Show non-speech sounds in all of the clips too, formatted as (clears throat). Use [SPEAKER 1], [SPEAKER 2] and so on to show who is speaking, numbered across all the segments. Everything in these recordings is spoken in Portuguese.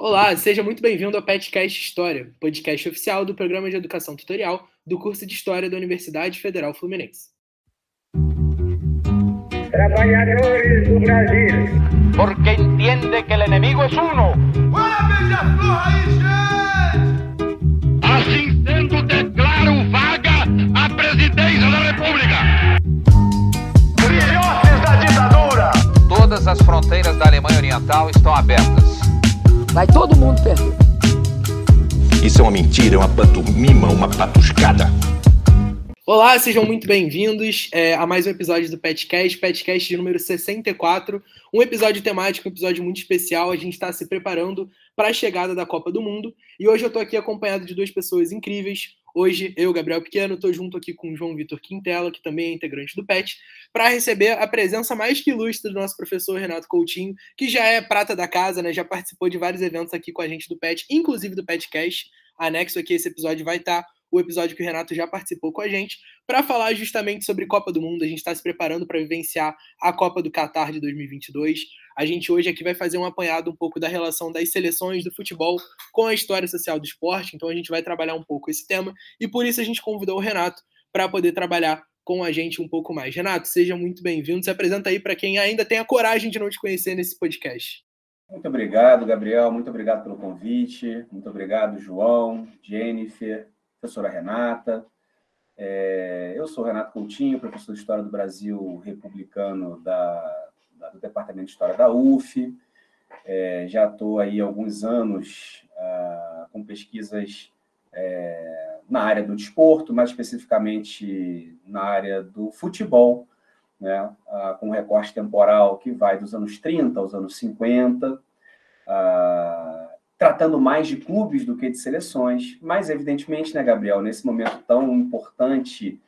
[SPEAKER 1] Olá, seja muito bem-vindo ao Petcast História, podcast oficial do Programa de Educação Tutorial do curso de História da Universidade Federal Fluminense.
[SPEAKER 2] Trabalhadores do Brasil.
[SPEAKER 3] Porque entiende que o inimigo é uno.
[SPEAKER 4] Assim sendo, declaro vaga a presidência da República.
[SPEAKER 2] Filhotes da ditadura.
[SPEAKER 3] Todas as fronteiras da Alemanha Oriental estão abertas.
[SPEAKER 5] Vai todo mundo perder.
[SPEAKER 6] Isso é uma mentira, é uma pantomima, uma patuscada.
[SPEAKER 1] Olá, sejam muito bem-vindos é, a mais um episódio do Petcast, Petcast de número 64. Um episódio temático, um episódio muito especial. A gente está se preparando para a chegada da Copa do Mundo. E hoje eu estou aqui acompanhado de duas pessoas incríveis. Hoje, eu, Gabriel Pequeno, estou junto aqui com o João Vitor Quintela, que também é integrante do PET, para receber a presença mais que ilustre do nosso professor Renato Coutinho, que já é prata da casa, né? Já participou de vários eventos aqui com a gente do PET, inclusive do PETcast. Anexo aqui, esse episódio vai estar o episódio que o Renato já participou com a gente, para falar justamente sobre Copa do Mundo. A gente está se preparando para vivenciar a Copa do Catar de 2022. A gente hoje aqui vai fazer um apanhado um pouco da relação das seleções do futebol com a história social do esporte, então a gente vai trabalhar um pouco esse tema e por isso a gente convidou o Renato para poder trabalhar com a gente um pouco mais. Renato, seja muito bem-vindo. Se apresenta aí para quem ainda tem a coragem de não te conhecer nesse podcast.
[SPEAKER 7] Muito obrigado, Gabriel. Muito obrigado pelo convite. Muito obrigado, João, Jennifer, professora Renata. É, eu sou Renato Coutinho, professor de História do Brasil republicano da, da, do Departamento de História da UF. É, já estou aí há alguns anos ah, com pesquisas é, na área do desporto, mais especificamente na área do futebol, né, ah, com recorte temporal que vai dos anos 30 aos anos 50, ah, tratando mais de clubes do que de seleções, mas evidentemente, né, Gabriel, nesse momento tão importante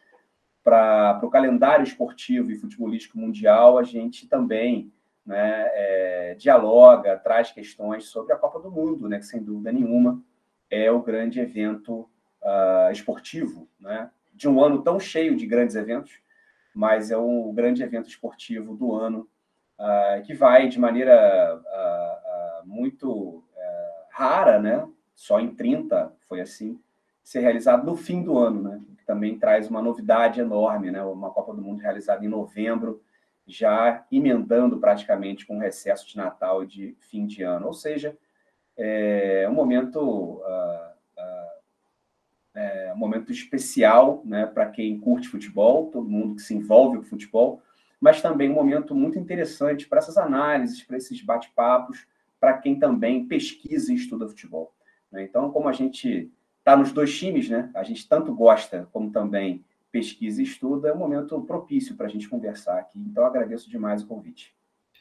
[SPEAKER 7] para o calendário esportivo e futebolístico mundial, a gente também né, é, dialoga, traz questões sobre a Copa do Mundo, né, que sem dúvida nenhuma é o grande evento uh, esportivo, né, de um ano tão cheio de grandes eventos, mas é o grande evento esportivo do ano, uh, que vai de maneira uh, muito rara, né, só em 30 foi assim, ser realizado no fim do ano, né, também traz uma novidade enorme, né, uma Copa do Mundo realizada em novembro, já emendando praticamente com o recesso de Natal e de fim de ano. Ou seja, é um momento, uh, uh, é um momento especial né, para quem curte futebol, todo mundo que se envolve com futebol, mas também um momento muito interessante para essas análises, para esses bate-papos, para quem também pesquisa e estuda futebol. Né? Então, como a gente está nos dois times, né, a gente tanto gosta como também pesquisa e estuda, é um momento propício para a gente conversar aqui. Então, agradeço demais o convite.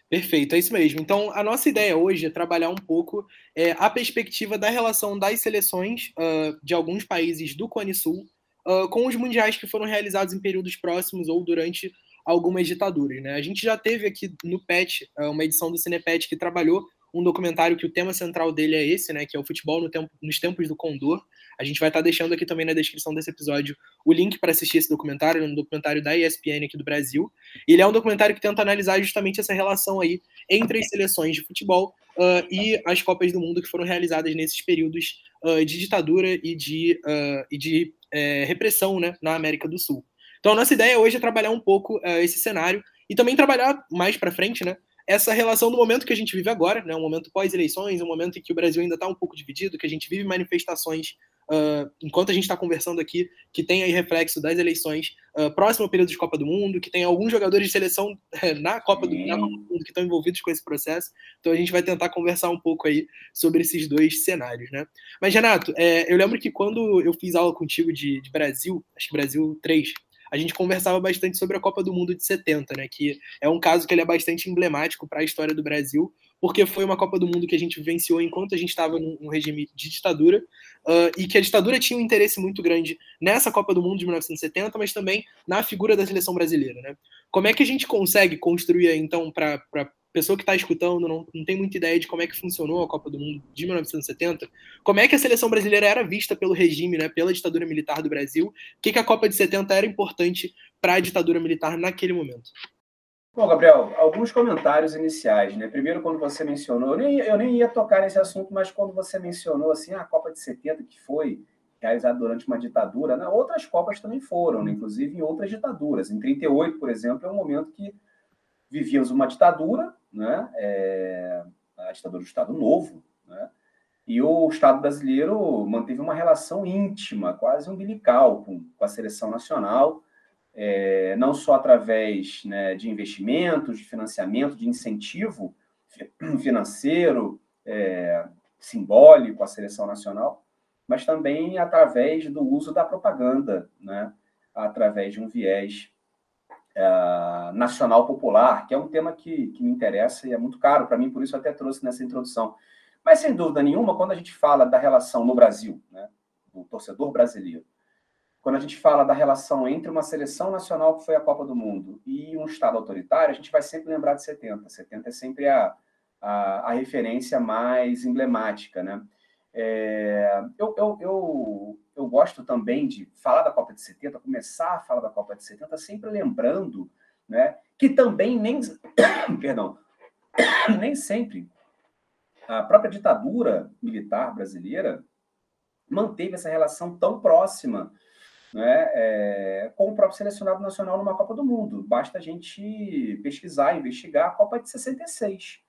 [SPEAKER 1] Perfeito, é isso mesmo. Então, a nossa ideia hoje é trabalhar um pouco é, a perspectiva da relação das seleções uh, de alguns países do Cone Sul uh, com os mundiais que foram realizados em períodos próximos ou durante algumas ditaduras. Né? A gente já teve aqui no PET, uh, uma edição do Cinepet que trabalhou um documentário que o tema central dele é esse, né, que é o futebol no tempo, nos tempos do Condor. A gente vai estar tá deixando aqui também na descrição desse episódio o link para assistir esse documentário, um documentário da ESPN aqui do Brasil. Ele é um documentário que tenta analisar justamente essa relação aí entre as seleções de futebol uh, e as Copas do Mundo que foram realizadas nesses períodos uh, de ditadura e de, uh, e de é, repressão né, na América do Sul. Então, a nossa ideia hoje é trabalhar um pouco esse cenário e também trabalhar mais para frente, né? essa relação do momento que a gente vive agora, né, um momento pós-eleições, um momento em que o Brasil ainda está um pouco dividido, que a gente vive manifestações uh, enquanto a gente está conversando aqui, que tem aí reflexo das eleições, uh, próximo ao período de Copa do Mundo, que tem alguns jogadores de seleção (laughs) na Copa, do, na Copa do Mundo que estão envolvidos com esse processo. Então a gente vai tentar conversar um pouco aí sobre esses dois cenários, né? Mas, Renato, é, eu lembro que quando eu fiz aula contigo de, de Brasil, acho que Brasil 3, a gente conversava bastante sobre a Copa do Mundo de 70, né? Que é um caso que ele é bastante emblemático para a história do Brasil, porque foi uma Copa do Mundo que a gente vivenciou enquanto a gente estava num, regime de ditadura, uh, e que a ditadura tinha um interesse muito grande nessa Copa do Mundo de 1970, mas também na figura da seleção brasileira, né? Como é que a gente consegue construir, então, para pessoa que está escutando não, não tem muita ideia de como é que funcionou a Copa do Mundo de 1970, como é que a seleção brasileira era vista pelo regime, né, pela ditadura militar do Brasil, o que, que a Copa de 70 era importante para a ditadura militar naquele momento?
[SPEAKER 7] Bom, Gabriel, alguns comentários iniciais, né? Primeiro, quando você mencionou, eu nem, eu nem ia tocar nesse assunto, mas quando você mencionou assim, a Copa de 70, que foi realizada durante uma ditadura, né? outras Copas também foram, né? inclusive em outras ditaduras. Em 38, por exemplo, é um momento que vivíamos uma ditadura, né? É, a ditadura do Estado Novo, né? E o Estado brasileiro manteve uma relação íntima, quase umbilical, com, com a seleção nacional, é, não só através né, de investimentos, de financiamento, de incentivo (clears throat) financeiro, é, simbólico à seleção nacional, mas também através do uso da propaganda, né, através de um viés é, nacional popular, que é um tema que, que me interessa e é muito caro para mim, por isso até trouxe nessa introdução. Mas, sem dúvida nenhuma, quando a gente fala da relação no Brasil, né, do torcedor brasileiro, quando a gente fala da relação entre uma seleção nacional que foi a Copa do Mundo e um Estado autoritário, a gente vai sempre lembrar de 70. 70 é sempre a, a, a referência mais emblemática. Né? É, eu, eu, eu, eu gosto também de falar da Copa de 70, começar a falar da Copa de 70, sempre lembrando né, que também nem, (coughs) perdão, (coughs) nem sempre a própria ditadura militar brasileira manteve essa relação tão próxima né, é, com o próprio selecionado nacional numa Copa do Mundo. Basta a gente pesquisar, investigar a Copa de 66,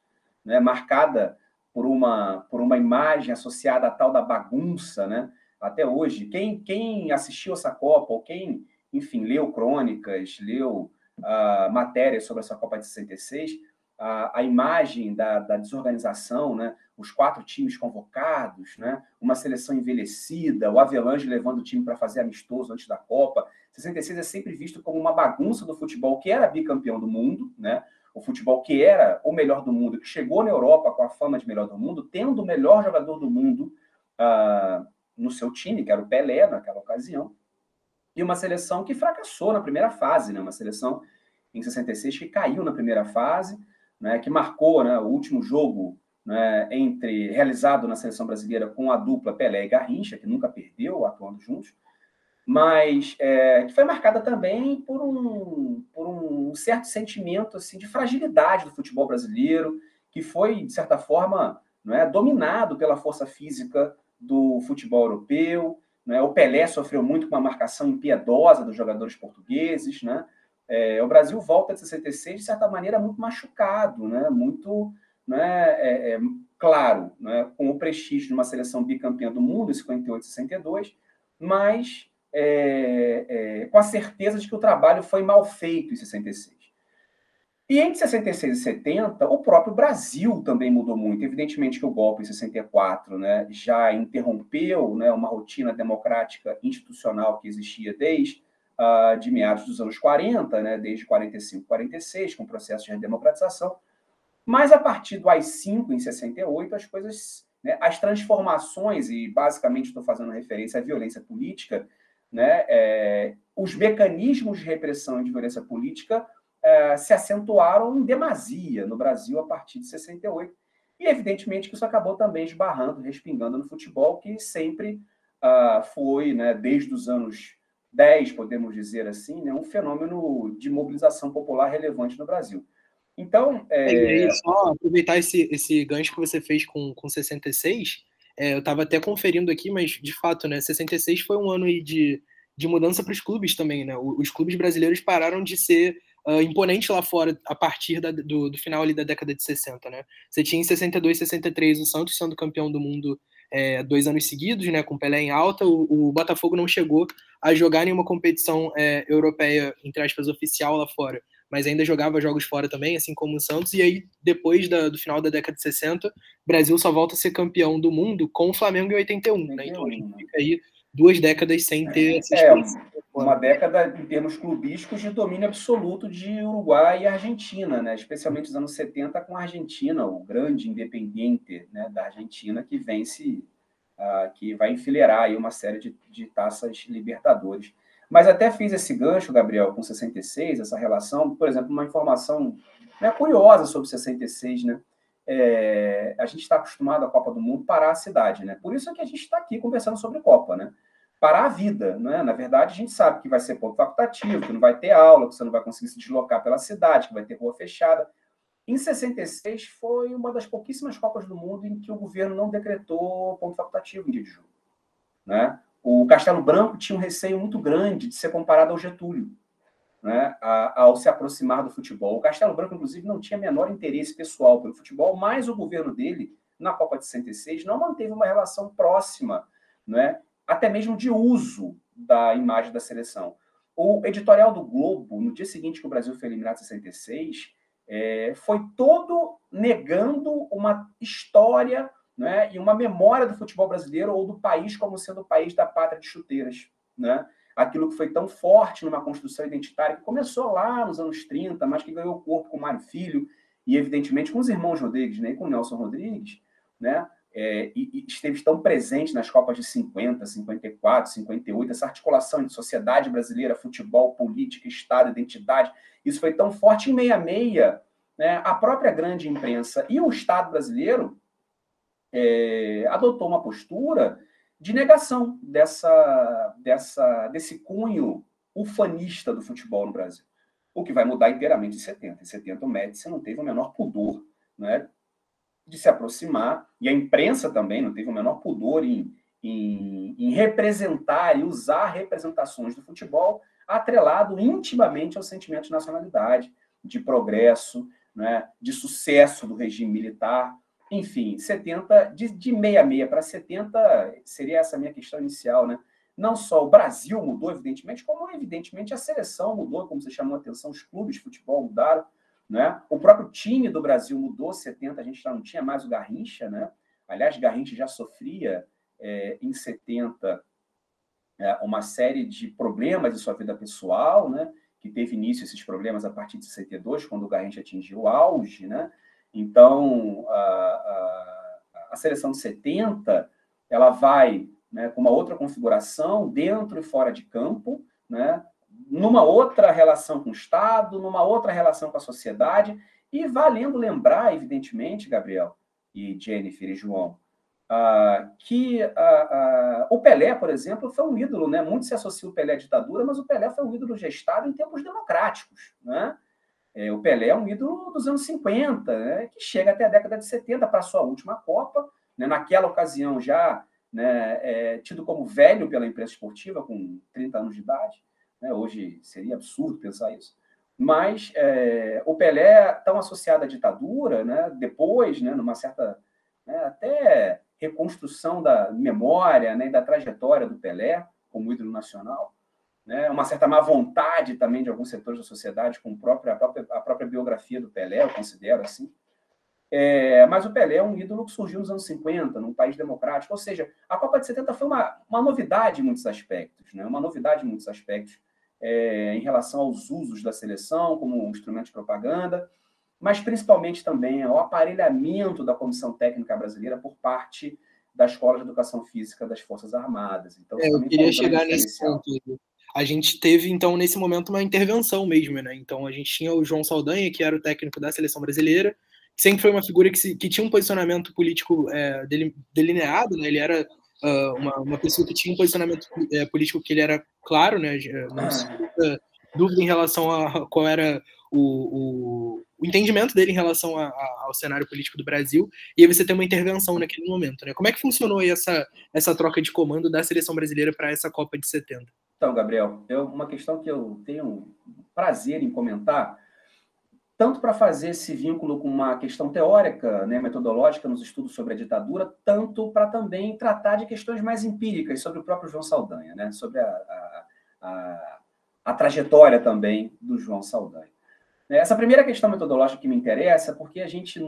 [SPEAKER 7] né, marcada por uma, por uma imagem associada à tal da bagunça, né? Até hoje, quem, quem assistiu essa Copa, ou quem, enfim, leu crônicas, leu uh, matérias sobre essa Copa de 66, a, a imagem da, da, desorganização, né? Os quatro times convocados, né? uma seleção envelhecida, o Avelange levando o time para fazer amistoso antes da Copa. 66 é sempre visto como uma bagunça do futebol que era bicampeão do mundo, né? o futebol que era o melhor do mundo, que chegou na Europa com a fama de melhor do mundo, tendo o melhor jogador do mundo uh, no seu time, que era o Pelé naquela ocasião, e uma seleção que fracassou na primeira fase, né? uma seleção em 66 que caiu na primeira fase, né, que marcou né, o último jogo né, entre realizado na seleção brasileira com a dupla Pelé e Garrincha, que nunca perdeu atuando juntos, mas é, que foi marcada também por um, por um certo sentimento assim de fragilidade do futebol brasileiro, que foi de certa forma não é, dominado pela força física do futebol europeu. Não é? O Pelé sofreu muito com uma marcação impiedosa dos jogadores portugueses, né? É, o Brasil volta de 66, de certa maneira, muito machucado, né? muito né, é, é, claro, né? com o prestígio de uma seleção bicampeã do mundo, em 58 e 62, mas é, é, com a certeza de que o trabalho foi mal feito em 66. E entre 66 e 70, o próprio Brasil também mudou muito. Evidentemente que o golpe em 64 né, já interrompeu né, uma rotina democrática institucional que existia desde uh, de meados dos anos 40, né, desde 45, 46, com o processo de redemocratização. Mas a partir do AI-5, em 68, as coisas, né, as transformações, e basicamente estou fazendo referência à violência política, né, é, os mecanismos de repressão e de violência política é, se acentuaram em demasia no Brasil a partir de 68. E, evidentemente, que isso acabou também esbarrando, respingando no futebol, que sempre uh, foi, né, desde os anos 10, podemos dizer assim, né, um fenômeno de mobilização popular relevante no Brasil. Então.
[SPEAKER 1] É... E aí, só aproveitar esse, esse gancho que você fez com, com 66, é, eu estava até conferindo aqui, mas de fato, né, 66 foi um ano de, de mudança para os clubes também, né? Os clubes brasileiros pararam de ser uh, imponentes lá fora a partir da, do, do, final ali da década de 60, né? Você tinha em 62, 63 o Santos sendo campeão do mundo é, dois anos seguidos, né, com Pelé em alta, o, o Botafogo não chegou a jogar nenhuma competição é, europeia, entre aspas, oficial lá fora, mas ainda jogava jogos fora também, assim como o Santos, e aí, depois da, do final da década de 60, o Brasil só volta a ser campeão do mundo com o Flamengo em 81, né, então a gente fica aí duas décadas sem ter essa
[SPEAKER 7] é, uma década em termos clubísticos de domínio absoluto de Uruguai e Argentina, né? especialmente nos anos 70 com a Argentina, o grande independente né, da Argentina que vence, uh, que vai enfileirar aí uma série de, de taças libertadores. Mas até fiz esse gancho, Gabriel, com 66, essa relação, por exemplo, uma informação né, curiosa sobre 66, né? É, a gente está acostumado à Copa do Mundo parar a cidade, né? Por isso é que a gente está aqui conversando sobre Copa, né? para a vida. Né? Na verdade, a gente sabe que vai ser ponto facultativo, que não vai ter aula, que você não vai conseguir se deslocar pela cidade, que vai ter rua fechada. Em 66, foi uma das pouquíssimas Copas do Mundo em que o governo não decretou ponto facultativo em dia de jogo. Né? O Castelo Branco tinha um receio muito grande de ser comparado ao Getúlio, né? ao se aproximar do futebol. O Castelo Branco, inclusive, não tinha menor interesse pessoal pelo futebol, mas o governo dele, na Copa de 66, não manteve uma relação próxima, né? até mesmo de uso da imagem da seleção. O editorial do Globo, no dia seguinte que o Brasil foi eliminado em 66, é, foi todo negando uma história né, e uma memória do futebol brasileiro ou do país como sendo o país da pátria de chuteiras. Né? Aquilo que foi tão forte numa construção identitária, que começou lá nos anos 30, mas que ganhou corpo com o Mário Filho e, evidentemente, com os irmãos Rodrigues né, e com o Nelson Rodrigues, né, é, e, e, esteve tão presente nas Copas de 50, 54, 58, essa articulação entre sociedade brasileira, futebol, política, Estado, identidade, isso foi tão forte em 66, né, a própria grande imprensa e o Estado brasileiro é, adotou uma postura de negação dessa, dessa, desse cunho ufanista do futebol no Brasil. O que vai mudar inteiramente em 70. Em 70, o Médici não teve o menor pudor né, de se aproximar, e a imprensa também não teve o menor pudor em, em, em representar e usar representações do futebol atrelado intimamente ao sentimento de nacionalidade, de progresso, né, de sucesso do regime militar. Enfim, 70, de, de 66 para 70, seria essa minha questão inicial, né? Não só o Brasil mudou, evidentemente, como, evidentemente, a seleção mudou, como você chamou a atenção, os clubes de futebol mudaram, né? O próprio time do Brasil mudou, 70 a gente já não tinha mais o Garrincha, né? Aliás, Garrincha já sofria é, em 70 é, uma série de problemas em sua vida pessoal, né? Que teve início esses problemas a partir de 62, quando o Garrincha atingiu o auge, né? Então, a, a, a seleção de 70 ela vai né, com uma outra configuração dentro e fora de campo, né? numa outra relação com o Estado, numa outra relação com a sociedade, e valendo lembrar, evidentemente, Gabriel e Jennifer e João, uh, que uh, uh, o Pelé, por exemplo, foi um ídolo, né? Muito se associa o Pelé à ditadura, mas o Pelé foi um ídolo gestado em tempos democráticos, né? É, o Pelé é um ídolo dos anos 50, né? que chega até a década de 70 para a sua última Copa, né? naquela ocasião já né, é, tido como velho pela imprensa esportiva, com 30 anos de idade, né? Hoje seria absurdo pensar isso. Mas é, o Pelé, tão associado à ditadura, né? depois, né, numa certa né, até reconstrução da memória né, e da trajetória do Pelé como ídolo nacional, né, uma certa má vontade também de alguns setores da sociedade com a própria, a própria, a própria biografia do Pelé, eu considero assim. É, mas o Pelé é um ídolo que surgiu nos anos 50, num país democrático. Ou seja, a Copa de 70 foi uma, uma novidade em muitos aspectos, né? uma novidade em muitos aspectos é, em relação aos usos da seleção como um instrumento de propaganda, mas principalmente também ao aparelhamento da comissão técnica brasileira por parte da Escola de Educação Física das Forças Armadas.
[SPEAKER 1] Então, é, eu queria chegar nesse ponto. A gente teve, então, nesse momento, uma intervenção mesmo, né? Então, a gente tinha o João Saldanha, que era o técnico da seleção brasileira, que sempre foi uma figura que, se, que tinha um posicionamento político é, delineado, né? Ele era uh, uma, uma pessoa que tinha um posicionamento é, político que ele era claro, né? Não se dúvida em relação a qual era o, o, o entendimento dele em relação a, a, ao cenário político do Brasil, e aí você tem uma intervenção naquele momento, né? Como é que funcionou aí essa, essa troca de comando da seleção brasileira para essa Copa de 70?
[SPEAKER 7] Então, Gabriel, eu, uma questão que eu tenho prazer em comentar tanto para fazer esse vínculo com uma questão teórica, né, metodológica nos estudos sobre a ditadura, tanto para também tratar de questões mais empíricas sobre o próprio João Saldanha, né, sobre a, a, a, a trajetória também do João Saldanha. Essa primeira questão metodológica que me interessa, porque a gente,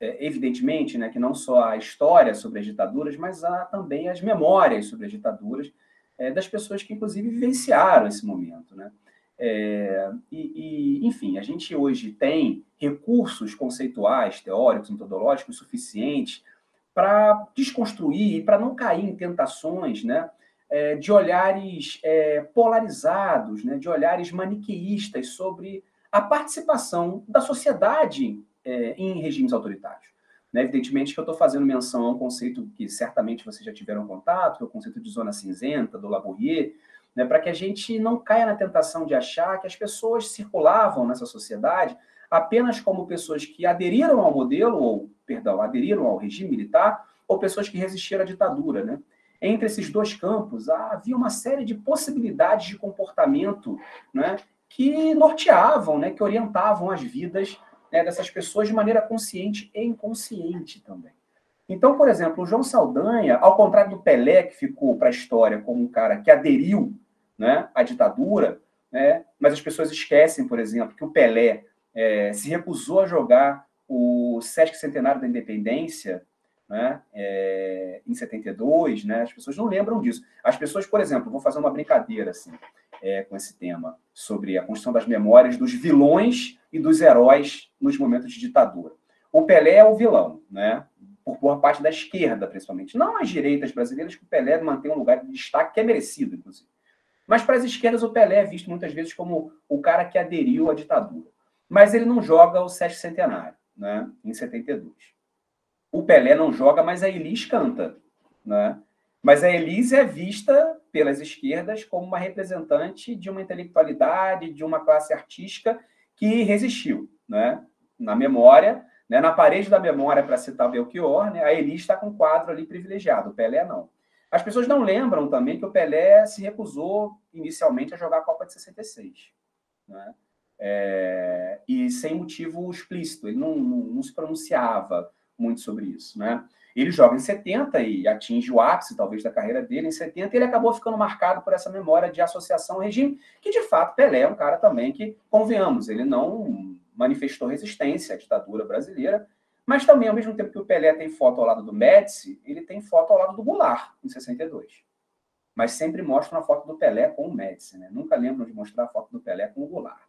[SPEAKER 7] é, evidentemente, né, que não só a história sobre as ditaduras, mas há também as memórias sobre as ditaduras é, das pessoas que, inclusive, vivenciaram esse momento, né? É, e, e, enfim, a gente hoje tem recursos conceituais, teóricos, metodológicos suficientes para desconstruir e para não cair em tentações né, é, de olhares é, polarizados, né, de olhares maniqueístas sobre a participação da sociedade é, em regimes autoritários. Né? Evidentemente que eu estou fazendo menção a um conceito que certamente vocês já tiveram contato, que é o conceito de zona cinzenta, do Labourier, né? para que a gente não caia na tentação de achar que as pessoas circulavam nessa sociedade apenas como pessoas que aderiram ao modelo, ou, perdão, aderiram ao regime militar, ou pessoas que resistiram à ditadura. Né? Entre esses dois campos, havia uma série de possibilidades de comportamento né, que norteavam, né, que orientavam as vidas né, dessas pessoas de maneira consciente e inconsciente também. Então, por exemplo, o João Saldanha, ao contrário do Pelé, que ficou para a história como um cara que aderiu né, à ditadura, né, mas as pessoas esquecem, por exemplo, que o Pelé é, se recusou a jogar o Sesc Centenário da Independência né, é, em 72, né, as pessoas não lembram disso. As pessoas, por exemplo, vou fazer uma brincadeira assim, é, com esse tema, sobre a construção das memórias dos vilões e dos heróis nos momentos de ditadura. O Pelé é o vilão, né? por boa parte da esquerda, principalmente. Não as direitas brasileiras, que o Pelé mantém um lugar de destaque que é merecido, inclusive. Mas para as esquerdas, o Pelé é visto muitas vezes como o cara que aderiu à ditadura. Mas ele não joga o sete centenário, né? em 72. O Pelé não joga, mas a Elis canta. Né? Mas a Elis é vista pelas esquerdas como uma representante de uma intelectualidade, de uma classe artística que resistiu, né? Na memória, né? na parede da memória, para citar Belchior, né? a Elis está com um quadro ali privilegiado, o Pelé não. As pessoas não lembram também que o Pelé se recusou inicialmente a jogar a Copa de 66. Né? É, e sem motivo explícito, ele não, não, não, se pronunciava muito sobre isso. Né? Ele joga em 70 e atinge o ápice, talvez, da carreira dele em 70, e ele acabou ficando marcado por essa memória de associação ao regime, que de fato Pelé é um cara também que, convenhamos, ele não manifestou resistência à ditadura brasileira, mas também, ao mesmo tempo que o Pelé tem foto ao lado do Médici, ele tem foto ao lado do Goulart, em 62. Mas sempre mostram a foto do Pelé com o Médici, né? Nunca lembram de mostrar a foto do Pelé com o Goulart.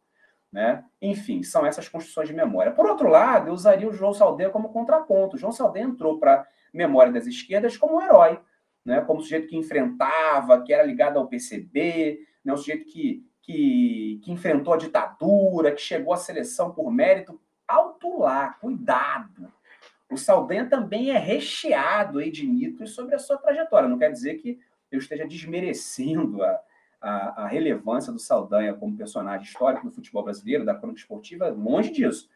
[SPEAKER 7] Né? Enfim, são essas construções de memória. Por outro lado, eu usaria o João Saldanha como contraponto. O João Saldanha entrou para memória das esquerdas como um herói, né? como um sujeito que enfrentava, que era ligado ao PCB, né? um sujeito que, que, que enfrentou a ditadura, que chegou à seleção por mérito. Alto lá, cuidado. O Saldanha também é recheado aí de mitos sobre a sua trajetória. Não quer dizer que eu esteja desmerecendo a, a, a, relevância do Saldanha como personagem histórico do futebol brasileiro, da crônica esportiva, longe disso.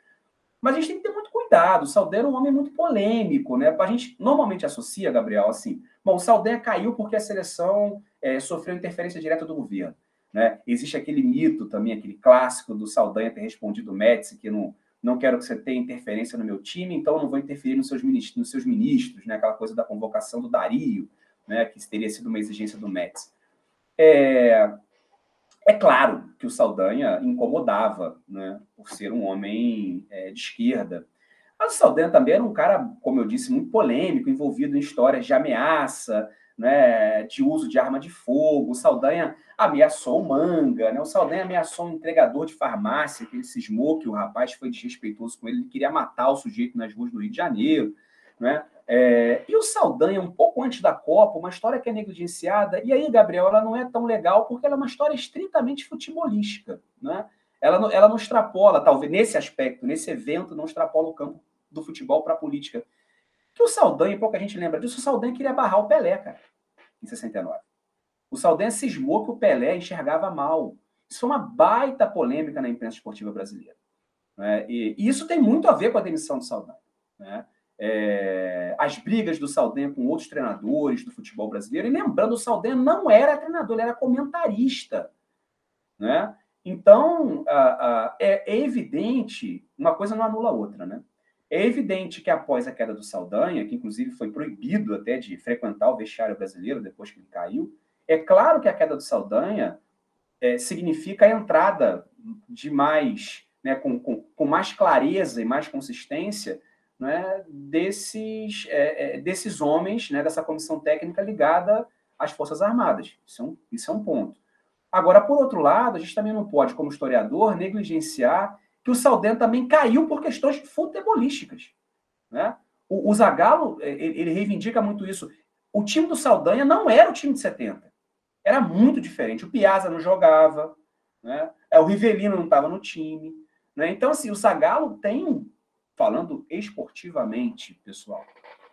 [SPEAKER 7] Mas a gente tem que ter muito cuidado. O Saldanha é um homem muito polêmico, né? A gente normalmente associa, Gabriel, assim, bom, o Saldanha caiu porque a seleção é, sofreu interferência direta do governo. Né? Existe aquele mito também, aquele clássico do Saldanha ter respondido o Médici que não, não quero que você tenha interferência no meu time, então não vou interferir nos seus ministros, nos seus ministros né? aquela coisa da convocação do Dario, né? que teria sido uma exigência do Médici. É, é claro que o Saldanha incomodava, né, por ser um homem é, de esquerda. Mas o Saldanha também era um cara, como eu disse, muito polêmico, envolvido em histórias de ameaça, né, de uso de arma de fogo. O Saldanha ameaçou o Manga, né? o Saldanha ameaçou um entregador de farmácia, que ele cismou que o rapaz foi desrespeitoso com ele, ele queria matar o sujeito nas ruas do Rio de Janeiro. Né? É, e o Saldanha, um pouco antes da Copa, uma história que é negligenciada, e aí, Gabriel, ela não é tão legal porque ela é uma história estritamente futebolística. Né? Ela, não, ela não extrapola, talvez nesse aspecto, nesse evento, não extrapola o campo do futebol para a política. Que o Saldanha, pouca gente lembra disso, o Saldanha queria barrar o Pelé, cara, em 69. O Saldanha cismou que o Pelé enxergava mal. Isso foi uma baita polêmica na imprensa esportiva brasileira. Né? E, e, isso tem muito a ver com a demissão do Saldanha. Né? É, as brigas do Saldanha com outros treinadores do futebol brasileiro. E lembrando, o Saldanha não era treinador, ele era comentarista. Né? Então, a, a, é, é, evidente, uma coisa não anula a outra. Né? É evidente que após a queda do Saldanha, que inclusive foi proibido até de frequentar o vestiário brasileiro depois que ele caiu, é claro que a queda do Saldanha é, significa a entrada de mais, né, com, com, com mais clareza e mais consistência né, desses, é, é, desses homens, né, dessa comissão técnica ligada às Forças Armadas. Isso é, um, isso é um ponto. Agora, por outro lado, a gente também não pode, como historiador, negligenciar que o Saldanha também caiu por questões futebolísticas. Né? O, o Zagallo, é, ele, ele reivindica muito isso. O time do Saldanha não era o time de 70. Era muito diferente. O Piazza não jogava, né? É, o Rivelino não estava no time. Né? Então, assim, o Zagallo tem falando esportivamente, pessoal,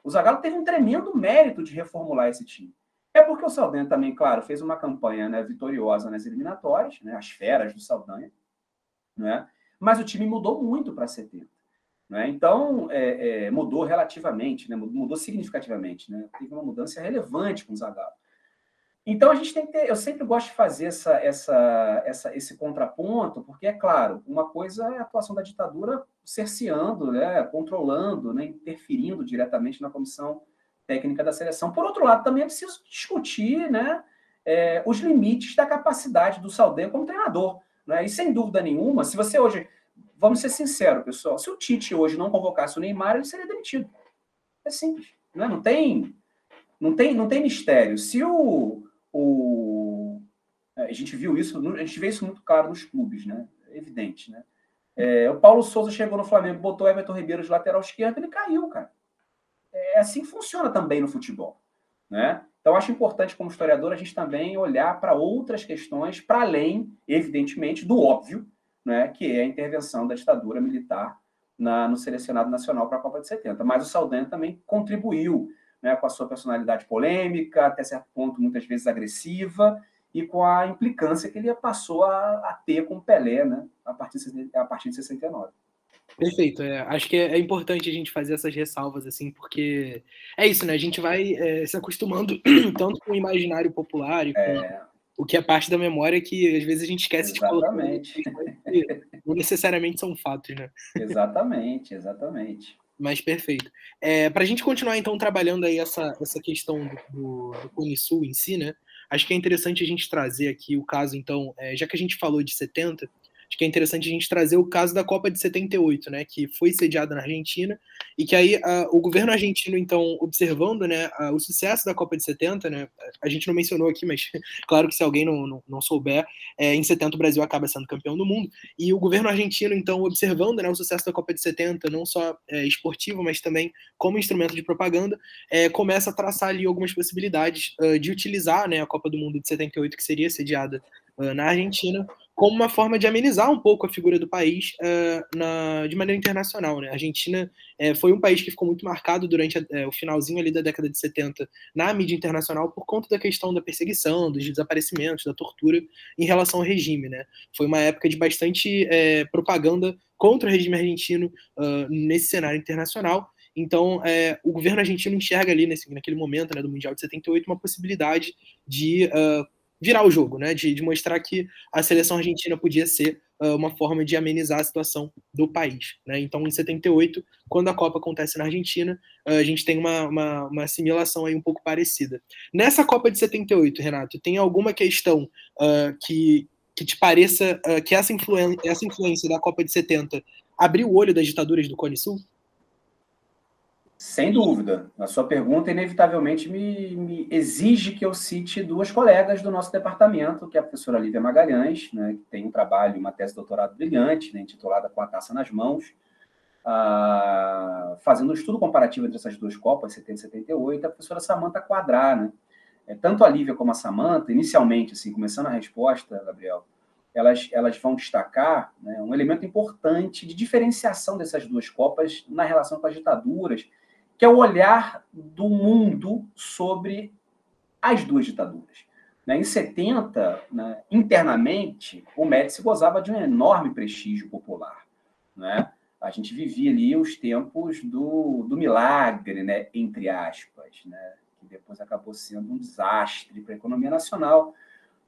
[SPEAKER 7] o Zagallo teve um tremendo mérito de reformular esse time. É porque o Saldanha também, claro, fez uma campanha né, vitoriosa nas eliminatórias, né, as feras do Saldanha, né, mas o time mudou muito para 70. Né? Então, é, é, mudou relativamente, né, mudou significativamente. Né, teve uma mudança relevante com o Zagallo. Então a gente tem que ter, eu sempre gosto de fazer essa, essa, essa, esse contraponto, porque é claro, uma coisa é a atuação da ditadura cerceando, né, controlando, né, interferindo diretamente na comissão técnica da seleção. Por outro lado, também é preciso discutir, né, é, os limites da capacidade do Saldanha como treinador, né? E sem dúvida nenhuma, se você hoje, vamos ser sinceros, pessoal, se o Tite hoje não convocasse o Neymar, ele seria demitido. É simples, né? Não tem, não tem, não tem mistério. Se o o, é, a gente viu isso, a gente vê isso muito claro nos clubes, né? É evidente, né? É, o Paulo Souza chegou no Flamengo, botou Everton Ribeiro de lateral esquerdo, ele caiu, cara. É assim que funciona também no futebol, né? Então, acho importante, como historiador, a gente também olhar para outras questões, para além, evidentemente, do óbvio, né, que é a intervenção da ditadura militar na, no selecionado nacional para a Copa de 70. Mas o Saldanha também contribuiu né, com a sua personalidade polêmica, até certo ponto muitas vezes agressiva, e com a implicância que ele passou a, a ter com o Pelé né, a, partir de, a partir de 69.
[SPEAKER 1] Perfeito. É, acho que é, é, importante a gente fazer essas ressalvas, assim, porque é isso, né? A gente vai é, se acostumando (coughs) tanto com o imaginário popular e com é. o que é parte da memória que às vezes a gente esquece
[SPEAKER 7] exatamente.
[SPEAKER 1] de colocar. Não necessariamente são fatos, né?
[SPEAKER 7] Exatamente, exatamente.
[SPEAKER 1] Mas perfeito. É, Para a gente continuar, então, trabalhando aí essa, essa questão do, do, Cone Sul em si, né? Acho que é interessante a gente trazer aqui o caso, então, é, já que a gente falou de 70, acho que é interessante a gente trazer o caso da Copa de 78, né, que foi sediada na Argentina, e que aí uh, o governo argentino, então, observando né, uh, o sucesso da Copa de 70, né, a gente não mencionou aqui, mas (laughs) claro que se alguém não, não, não souber, é, em 70 o Brasil acaba sendo campeão do mundo, e o governo argentino, então, observando né, o sucesso da Copa de 70, não só é, esportivo, mas também como instrumento de propaganda, é, começa a traçar ali algumas possibilidades uh, de utilizar né, a Copa do Mundo de 78, que seria sediada na Argentina, como uma forma de amenizar um pouco a figura do país uh, na, de maneira internacional. Né? A Argentina uh, foi um país que ficou muito marcado durante a, uh, o finalzinho ali da década de 70 na mídia internacional por conta da questão da perseguição, dos desaparecimentos, da tortura em relação ao regime. Né? Foi uma época de bastante propaganda contra o regime argentino nesse cenário internacional. Então, é, o governo argentino enxerga ali, nesse, naquele momento né, do Mundial de 78, uma possibilidade de uh, virar o jogo, né? De, de mostrar que a seleção argentina podia ser uh, uma forma de amenizar a situação do país. Né? Então, em 78, quando a Copa acontece na Argentina, uh, a gente tem uma, uma, uma, assimilação aí um pouco parecida. Nessa Copa de 78, Renato, tem alguma questão uh, que, que te pareça que essa, influen essa influência da Copa de 70 abriu o olho das ditaduras do Cone Sul?
[SPEAKER 7] Sem dúvida. A sua pergunta, inevitavelmente, me, me, exige que eu cite duas colegas do nosso departamento, que é a professora Lívia Magalhães, né, que tem um trabalho, uma tese de doutorado brilhante, né, intitulada Com a Taça nas Mãos, ah, fazendo um estudo comparativo entre essas duas Copas, 70 e 78, a professora Samanta Quadrar. Né? É, tanto a Lívia como a Samanta, inicialmente, assim, começando a resposta, Gabriel, elas, elas vão destacar né, um elemento importante de diferenciação dessas duas Copas na relação com as ditaduras, que é o olhar do mundo sobre as duas ditaduras. Né? Em 70, né, internamente, o Médici gozava de um enorme prestígio popular. Né? A gente vivia ali os tempos do, do milagre, né, entre aspas, né, que depois acabou sendo um desastre para a economia nacional,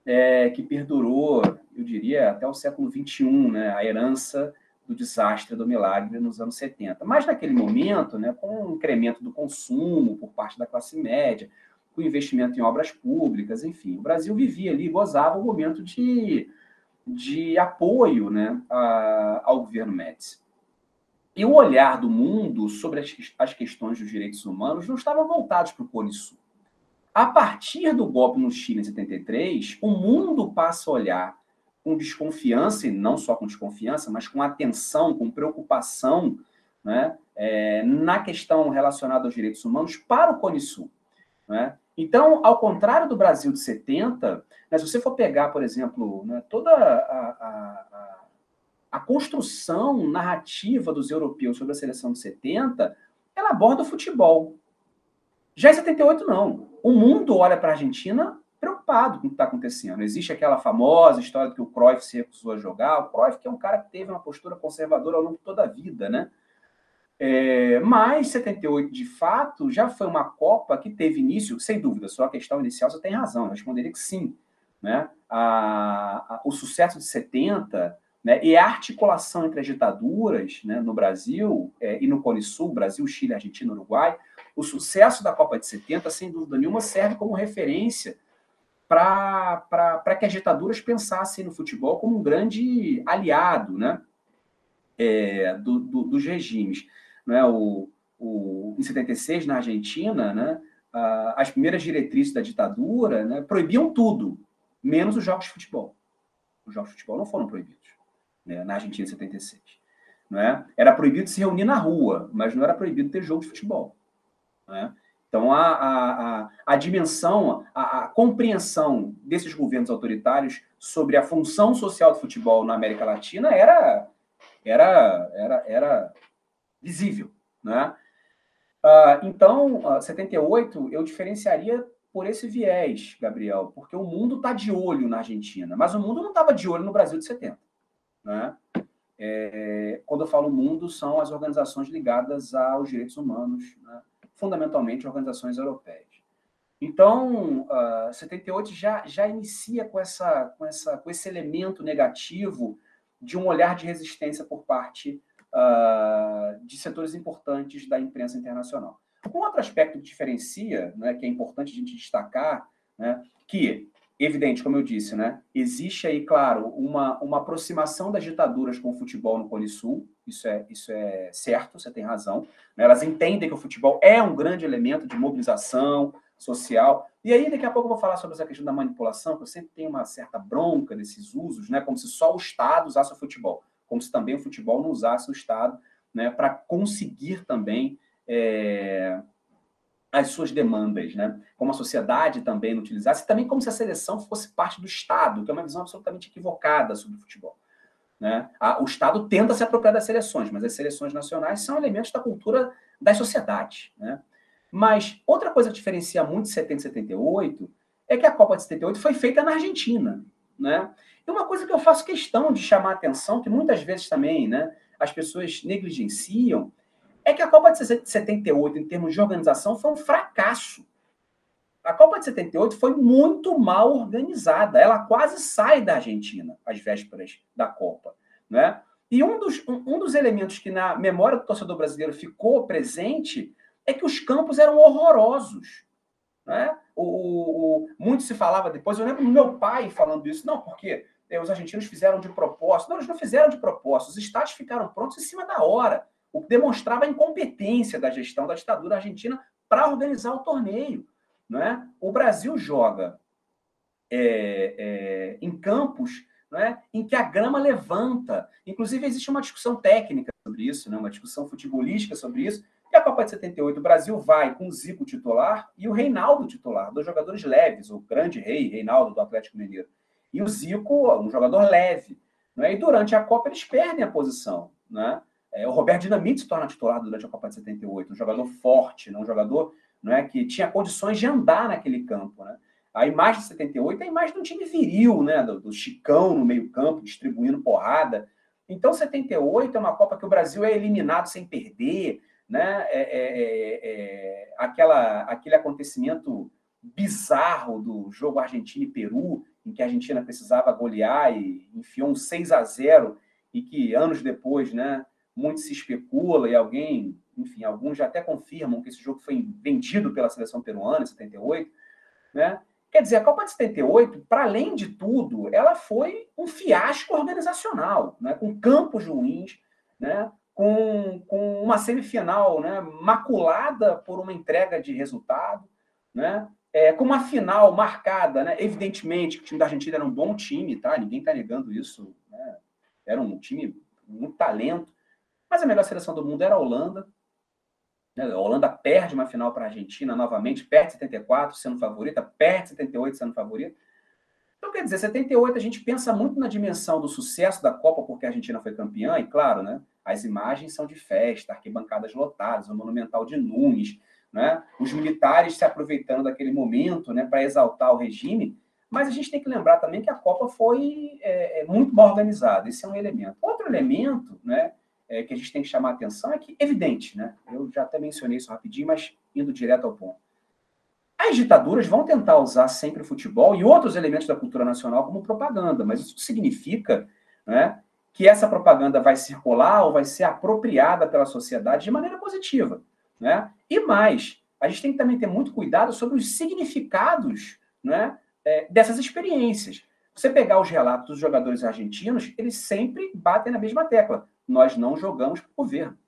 [SPEAKER 7] é, que perdurou, eu diria, até o século XXI, né, a herança do desastre do milagre nos anos 70. Mas naquele momento, né, com o incremento do consumo por parte da classe média, com investimento em obras públicas, enfim, o Brasil vivia ali, gozava um momento de, de apoio né, a, ao governo Médici. E o olhar do mundo sobre as, as questões dos direitos humanos não estava voltados para o Cone Sul. A partir do golpe no Chile em 73, o mundo passa a olhar com desconfiança, e não só com desconfiança, mas com atenção, com preocupação né, é, na questão relacionada aos direitos humanos para o Cone Sul. Né? Então, ao contrário do Brasil de 70, né, se você for pegar, por exemplo, né, toda a, a, a, a construção narrativa dos europeus sobre a seleção de 70, ela aborda o futebol. Já em 78, não. O mundo olha para a Argentina preocupado com o que está acontecendo. Existe aquela famosa história de que o Cruyff se recusou a jogar. O Cruyff que é um cara que teve uma postura conservadora ao longo de toda a vida, né? É, mas 78, de fato, já foi uma Copa que teve início, sem dúvida, só a questão inicial você tem razão, eu responderia que sim. Né? A, a, o sucesso de 70 né, e a articulação entre as ditaduras né, no Brasil é, e no Cone Sul, Brasil, Chile, Argentina, Uruguai, o sucesso da Copa de 70, sem dúvida nenhuma, serve como referência para que as ditaduras pensassem no futebol como um grande aliado né, é, do, do, dos regimes. Né? O, o, em 76, na Argentina, né, as primeiras diretrizes da ditadura né, proibiam tudo, menos os jogos de futebol. Os jogos de futebol não foram proibidos né, na Argentina em 76. Não é? Era proibido se reunir na rua, mas não era proibido ter jogo de futebol. Não é? Então, a, a, a, a dimensão, a, a, compreensão desses governos autoritários sobre a função social do futebol na América Latina era, era, era, era visível. Né? Uh, então, uh, 78, eu diferenciaria por esse viés, Gabriel, porque o mundo está de olho na Argentina, mas o mundo não estava de olho no Brasil de 70. Né? É, quando eu falo mundo, são as organizações ligadas aos direitos humanos, né? Fundamentalmente organizações europeias. Então, uh, 78 já, já inicia com, essa, com, essa, com esse elemento negativo de um olhar de resistência por parte uh, de setores importantes da imprensa internacional. Um outro aspecto que diferencia, né, que é importante a gente destacar, né, que, evidente, como eu disse, né, existe aí, claro, uma, uma aproximação das ditaduras com o futebol no Cone Sul, isso é, isso é certo, você tem razão. Né, elas entendem que o futebol é um grande elemento de mobilização social. E aí, daqui a pouco, eu vou falar sobre essa questão da manipulação, que eu sempre tenho uma certa bronca desses usos, né, como se só o Estado usasse o futebol como se também o futebol não usasse o Estado né, para conseguir também é, as suas demandas, né? como a sociedade também não utilizasse, também como se a seleção fosse parte do Estado, que é uma visão absolutamente equivocada sobre o futebol. Né? o Estado tenta se apropriar das seleções, mas as seleções nacionais são elementos da cultura das sociedades. Né? Mas outra coisa que diferencia muito 70 e 78 é que a Copa de 78 foi feita na Argentina. Né? E uma coisa que eu faço questão de chamar a atenção, que muitas vezes também né, as pessoas negligenciam, é que a Copa de 78, em termos de organização, foi um fracasso. A Copa de 78 foi muito mal organizada. Ela quase sai da Argentina às vésperas da Copa. Né? E um dos, um, um dos elementos que na memória do torcedor brasileiro ficou presente é que os campos eram horrorosos. Né? O, o, muito se falava depois, eu lembro do meu pai falando isso, não, porque é, os argentinos fizeram de propósito. Não, eles não fizeram de propósito. Os estados ficaram prontos em cima da hora, o que demonstrava a incompetência da gestão da ditadura argentina para organizar o torneio. Não é? O Brasil joga é, é, em campos não é? em que a grama levanta. Inclusive, existe uma discussão técnica sobre isso, né? uma discussão futebolística sobre isso. E a Copa de 78, o Brasil vai com o Zico titular e o Reinaldo titular, dois jogadores leves, o grande rei, Reinaldo, do Atlético Mineiro e o Zico, um jogador leve. Né? E durante a Copa eles perdem a posição. Né? É, o Roberto Dinamite se torna titular durante a Copa de 78, um jogador forte, né? um jogador né, que tinha condições de andar naquele campo. Né? A imagem de 78 é a imagem de um time viril, né? do, do Chicão no meio-campo, distribuindo porrada. Então, 78 é uma Copa que o Brasil é eliminado sem perder. Né? É, é, é, é aquela, aquele acontecimento bizarro do jogo Argentina e Peru, em que a Argentina precisava golear e enfiou um 6 a 0 e que anos depois, né, muito se especula e alguém, enfim, alguns já até confirmam que esse jogo foi vendido pela seleção peruana em 78, né? Quer dizer, a Copa de 78, para além de tudo, ela foi um fiasco organizacional, né? com campos ruins, né? com, com uma semifinal né? maculada por uma entrega de resultado, né? É, com uma final marcada, né? Evidentemente que o time da Argentina era um bom time, tá? Ninguém está negando isso. Né? Era um time muito talento. Mas a melhor seleção do mundo era a Holanda. Né? A Holanda perde uma final para a Argentina novamente, perde 74 sendo favorita, perde 78 sendo favorita. Então, quer dizer, 78 a gente pensa muito na dimensão do sucesso da Copa, porque a Argentina foi campeã, e claro, né, as imagens são de festa, arquibancadas lotadas, o Monumental de Nunes, né, os militares se aproveitando daquele momento né, para exaltar o regime, mas a gente tem que lembrar também que a Copa foi é, é muito mal organizada, esse é um elemento. Outro elemento né, é, que a gente tem que chamar a atenção é que, evidente, né, eu já até mencionei isso rapidinho, mas indo direto ao ponto. As ditaduras vão tentar usar sempre o futebol e outros elementos da cultura nacional como propaganda, mas isso significa né, que essa propaganda vai circular ou vai ser apropriada pela sociedade de maneira positiva. Né? E mais, a gente tem que também ter muito cuidado sobre os significados né, é, dessas experiências. Você pegar os relatos dos jogadores argentinos, eles sempre batem na mesma tecla. Nós não jogamos para o governo.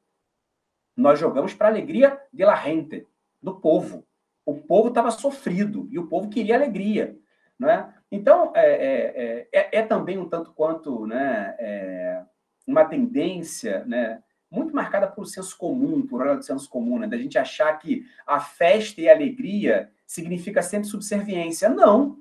[SPEAKER 7] Nós jogamos para a alegria de la gente, do povo. O povo estava sofrido e o povo queria alegria. Né? Então, é, é, é, é, também um tanto quanto né, é, uma tendência né, muito marcada por senso comum, por hora do senso comum, né, da gente achar que a festa e a alegria significa sempre subserviência. Não.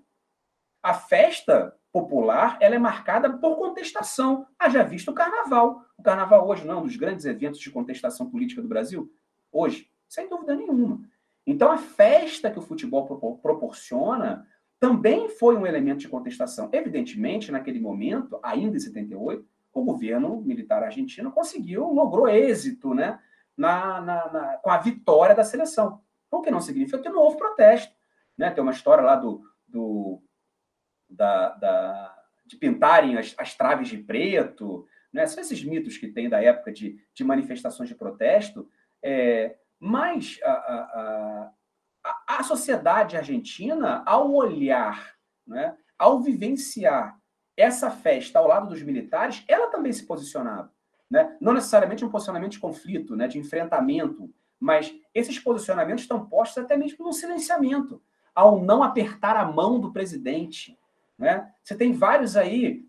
[SPEAKER 7] A festa popular ela é marcada por contestação. Haja visto o carnaval. O carnaval hoje não é um dos grandes eventos de contestação política do Brasil? Hoje, sem dúvida nenhuma. Então, a festa que o futebol proporciona também foi um elemento de contestação. Evidentemente, naquele momento, ainda em 78, o governo militar argentino conseguiu, logrou êxito né, na, na, na, com a vitória da seleção. O que não significa que não houve protesto. Né? Tem uma história lá do, do da, da, de pintarem as, as, traves de preto, né? são esses mitos que tem da época de, de manifestações de protesto, é, mas a, a, a, a, sociedade argentina, ao olhar, né, ao vivenciar essa festa ao lado dos militares, ela também se posicionava. Né? Não necessariamente um posicionamento de conflito, né, de enfrentamento, mas esses posicionamentos estão postos até mesmo no silenciamento, ao não apertar a mão do presidente, né? Você tem vários aí,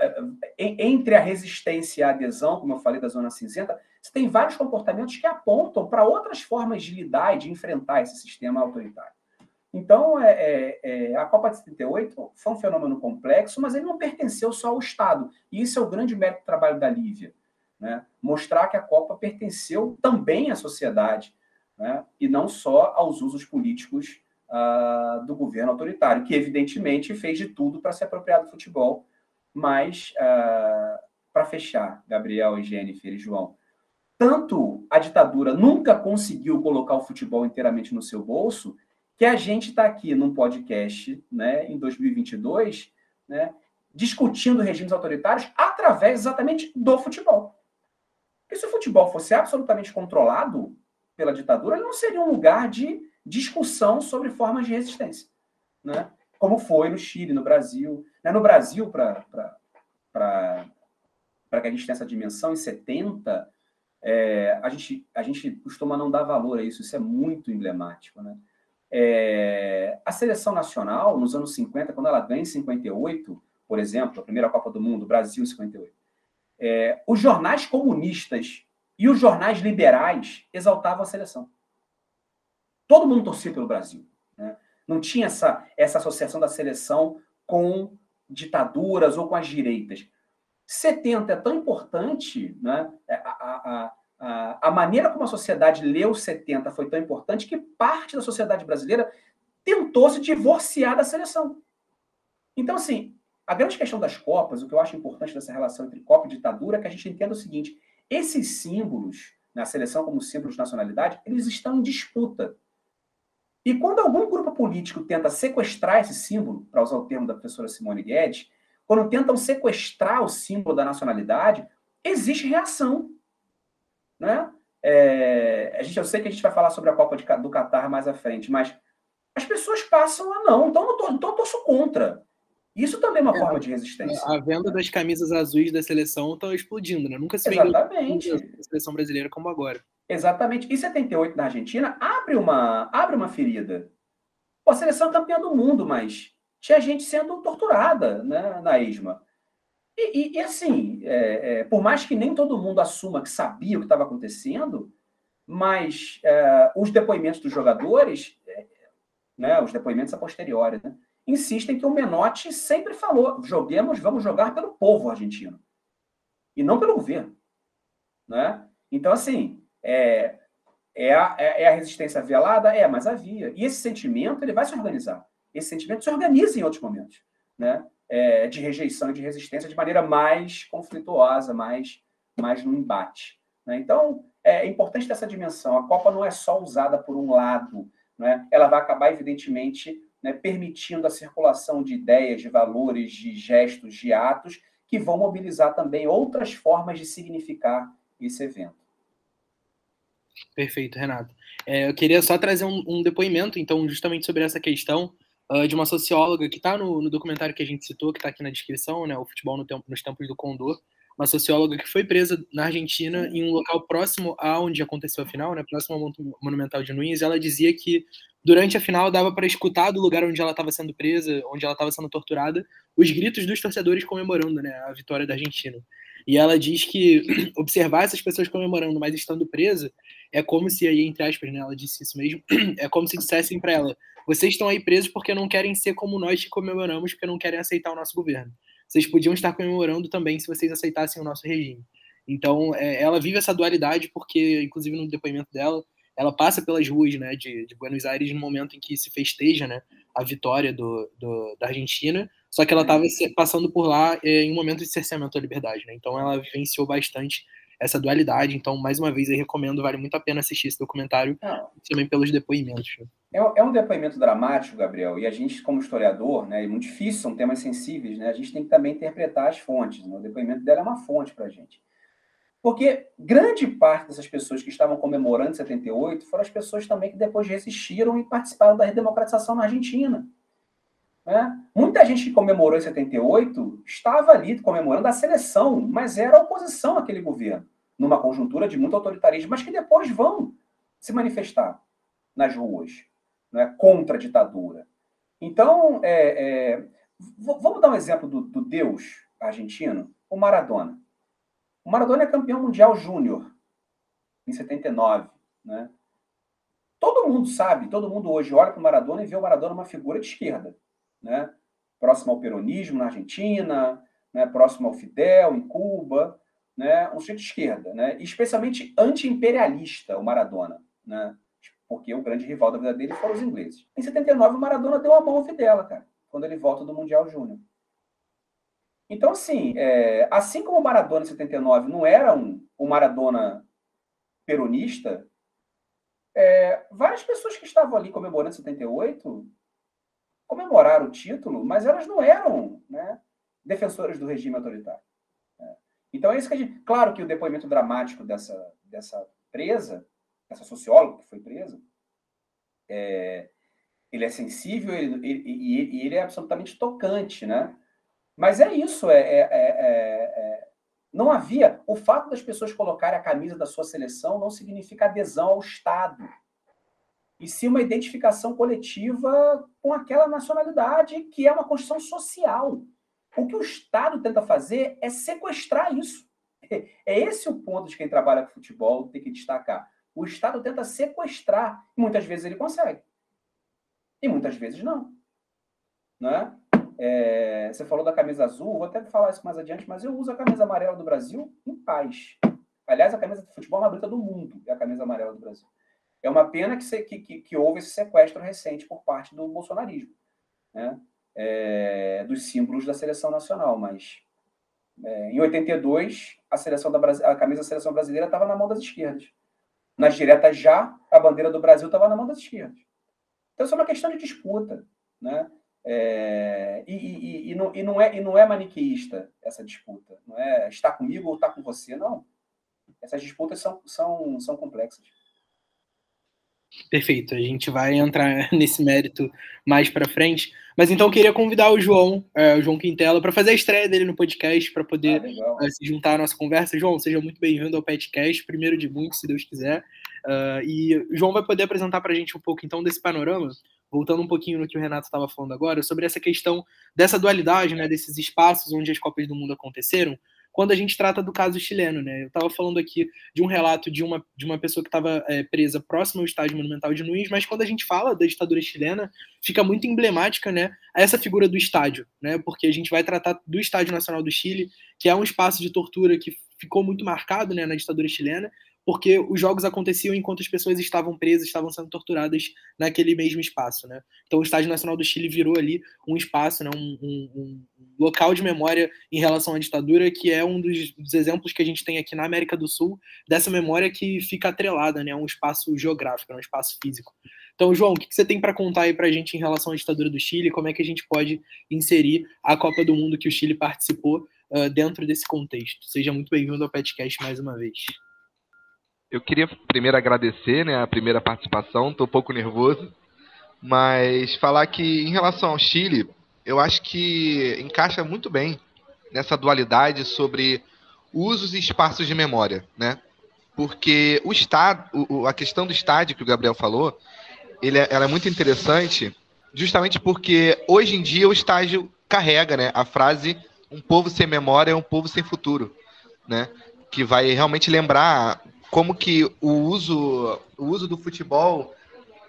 [SPEAKER 7] eh, eh, entre a resistência e a adesão, como eu falei da zona cinzenta, você tem vários comportamentos que apontam para outras formas de lidar e de enfrentar esse sistema autoritário. Então, é, é, é, a Copa de 78 foi um fenômeno complexo, mas ele não pertenceu só ao Estado. E isso é o grande mérito do trabalho da Lívia. Né? Mostrar que a Copa pertenceu também à sociedade, né? e não só aos usos políticos uh, do governo autoritário, que evidentemente fez de tudo para se apropriar do futebol. Mas, uh, para fechar, Gabriel, Jennifer e João, tanto a ditadura nunca conseguiu colocar o futebol inteiramente no seu bolso, que a gente está aqui num podcast né, em 2022, né, discutindo regimes autoritários através exatamente do futebol. Porque se o futebol fosse absolutamente controlado pela ditadura, ele não seria um lugar de discussão sobre formas de resistência, né? como foi no Chile, no Brasil. Né? No Brasil, para que a gente tenha essa dimensão, em 70, é, a, gente, a gente costuma não dar valor a isso, isso é muito emblemático. Né? É, a seleção nacional, nos anos 50, quando ela ganha em 58, por exemplo, a primeira Copa do Mundo, Brasil em 58, é, os jornais comunistas e os jornais liberais exaltavam a seleção. Todo mundo torcia pelo Brasil. Né? Não tinha essa, essa associação da seleção com ditaduras ou com as direitas. 70 é tão importante, né? É, a, a, a, a maneira como a sociedade leu 70 foi tão importante que parte da sociedade brasileira tentou se divorciar da seleção. Então, assim, a grande questão das Copas, o que eu acho importante dessa relação entre Copa e ditadura, é que a gente entenda o seguinte: esses símbolos, na seleção como símbolos de nacionalidade, eles estão em disputa. E quando algum grupo político tenta sequestrar esse símbolo, para usar o termo da professora Simone Guedes, quando tentam sequestrar o símbolo da nacionalidade, existe reação. Né? É, a gente, eu sei que a gente vai falar sobre a Copa de, do Catar mais à frente, mas as pessoas passam a não, então eu, tô, então eu torço contra. Isso também é uma é, forma de resistência.
[SPEAKER 1] A venda das camisas azuis da seleção está explodindo, né? Nunca se vendeu a seleção brasileira como agora.
[SPEAKER 7] Exatamente. E 78 na Argentina abre uma, abre uma ferida. Pô, a seleção é campeã do mundo, mas tinha gente sendo torturada né, na ESMA. E, e, e assim, é, é, por mais que nem todo mundo assuma que sabia o que estava acontecendo, mas é, os depoimentos dos jogadores, é, né, os depoimentos a posteriori, né, insistem que o Menotti sempre falou: joguemos, vamos jogar pelo povo argentino e não pelo governo. Né? Então, assim, é, é, a, é, é a resistência velada? É, mas havia. E esse sentimento ele vai se organizar. Esse sentimento se organiza em outros momentos, né? É, de rejeição e de resistência de maneira mais conflituosa, mais, mais no embate. Né? Então, é importante dessa dimensão. A Copa não é só usada por um lado, né? ela vai acabar, evidentemente, né, permitindo a circulação de ideias, de valores, de gestos, de atos, que vão mobilizar também outras formas de significar esse evento.
[SPEAKER 1] Perfeito, Renato. É, eu queria só trazer um, um, depoimento, então, justamente sobre essa questão uh, de uma socióloga que está no, no, documentário que a gente citou, que está aqui na descrição, né, o Futebol no tempo, nos Tempos do Condor, uma socióloga que foi presa na Argentina em um local próximo a onde aconteceu a final, né, próximo ao Monumental de Nunes, ela dizia que durante a final dava para escutar do lugar onde ela estava sendo presa, onde ela estava sendo torturada, os gritos dos torcedores comemorando né, a vitória da Argentina. E ela diz que (clears throat) observar essas pessoas comemorando, mas estando presa, é como se, aí, entre aspas, né, ela disse isso mesmo, (clears throat) é como se dissessem para ela: vocês estão aí presos porque não querem ser como nós que comemoramos, porque não querem aceitar o nosso governo. Vocês podiam estar comemorando também se vocês aceitassem o nosso regime. Então, é, ela vive essa dualidade porque, inclusive no depoimento dela, ela passa pelas ruas né, de, de Buenos Aires no momento em que se festeja né, a vitória do, do da Argentina, só que ela estava passando por lá é, em um momento de cerceamento da liberdade, né? Então ela vivenciou bastante essa dualidade. Então, mais uma vez, eu recomendo, vale muito a pena assistir esse documentário, também pelos depoimentos.
[SPEAKER 7] É, é, um depoimento dramático, Gabriel, e a gente, como historiador, né, é muito difícil, são temas sensíveis, né? A gente tem que também interpretar as fontes. Né? O depoimento dela é uma fonte para a gente. Porque grande parte dessas pessoas que estavam comemorando 78 foram as pessoas também que depois resistiram e participaram da redemocratização na Argentina. Né? Muita gente que comemorou em 78 estava ali comemorando a seleção, mas era oposição àquele governo, numa conjuntura de muito autoritarismo, mas que depois vão se manifestar nas ruas né, contra a ditadura. Então, é, é, vamos dar um exemplo do, do Deus argentino, o Maradona. O Maradona é campeão mundial júnior em 79, né? Todo mundo sabe, todo mundo hoje olha para o Maradona e vê o Maradona uma figura de esquerda né? próximo ao peronismo na Argentina, né? próximo ao Fidel em Cuba, né? um sujeito de esquerda, né? especialmente anti-imperialista, o Maradona, né? porque o grande rival da vida dele foram os ingleses. Em 79, o Maradona deu a mão ao Fidel, cara, quando ele volta do Mundial Júnior. Então, assim, é, assim como o Maradona em 79 não era um, um Maradona peronista, é, várias pessoas que estavam ali comemorando 78 comemoraram o título, mas elas não eram né, defensoras do regime autoritário. Né? Então é isso que a gente. Claro que o depoimento dramático dessa, dessa presa, dessa socióloga que foi presa, é, ele é sensível e ele, ele, ele, é absolutamente tocante, né? Mas é isso, é, é, é, não havia. O fato das pessoas colocarem a camisa da sua seleção não significa adesão ao Estado e sim uma identificação coletiva com aquela nacionalidade que é uma construção social. O que o Estado tenta fazer é sequestrar isso. (laughs) É esse o ponto de quem trabalha com futebol tem que destacar. O Estado tenta sequestrar, e muitas vezes ele consegue. E muitas vezes não. Né? É, você falou da camisa azul, vou até falar isso mais adiante, mas eu uso a camisa amarela do Brasil em paz. Aliás, a camisa de futebol mais bonita do mundo é a camisa amarela do Brasil. É uma pena que, que, que, que houve esse sequestro recente por parte do bolsonarismo, né? É, dos símbolos da seleção nacional, mas é, em 82 a seleção da a camisa da seleção brasileira estava na mão das esquerdas. Nas diretas já a bandeira do Brasil estava na mão das esquerdas. Então isso é uma questão de disputa, né? É, e, e, e, não, e, não é, e não é maniqueísta essa disputa. Não é estar comigo ou estar com você, não. Essas disputas são, são, são complexas.
[SPEAKER 1] Perfeito, a gente vai entrar (laughs) nesse mérito mais para frente. Mas então eu queria convidar o João, é, o João Quintela, para fazer a estreia dele no podcast, para poder ah, se juntar à nossa conversa. João, seja muito bem-vindo ao podcast, primeiro de muitos, se Deus quiser. Uh, e o João vai poder apresentar para a gente um pouco então desse panorama, voltando um pouquinho no que o Renato estava falando agora, sobre essa questão dessa dualidade, né, desses espaços onde as Copas do Mundo aconteceram, quando a gente trata do caso chileno, né? Eu estava falando aqui de um relato de uma, de uma pessoa que estava é, presa próximo ao estádio monumental de Nunes, mas quando a gente fala da ditadura chilena, fica muito emblemática, né, essa figura do estádio, né? Porque a gente vai tratar do Estádio Nacional do Chile, que é um espaço de tortura que ficou muito marcado, né, na ditadura chilena, porque os jogos aconteciam enquanto as pessoas estavam presas, estavam sendo torturadas naquele mesmo espaço, né? Então o Estádio Nacional do Chile virou ali um espaço, né, um, um, um local de memória em relação à ditadura, que é um dos, dos, exemplos que a gente tem aqui na América do Sul dessa memória que fica atrelada, né, a um espaço geográfico, a um espaço físico. Então, João, o que você tem para contar aí para a gente em relação à ditadura do Chile? Como é que a gente pode inserir a Copa do Mundo que o Chile participou uh, dentro desse contexto? Seja muito bem-vindo ao podcast mais uma vez.
[SPEAKER 8] Eu queria primeiro agradecer né, a primeira participação, estou um pouco nervoso, mas falar que em relação ao Chile, eu acho que encaixa muito bem nessa dualidade sobre usos e espaços de memória, né? Porque o estado, a questão do estádio que o Gabriel falou, ele é, ela é muito interessante, justamente porque hoje em dia o estádio carrega, né, a frase um povo sem memória é um povo sem futuro, né? Que vai realmente lembrar como que o uso, o uso do futebol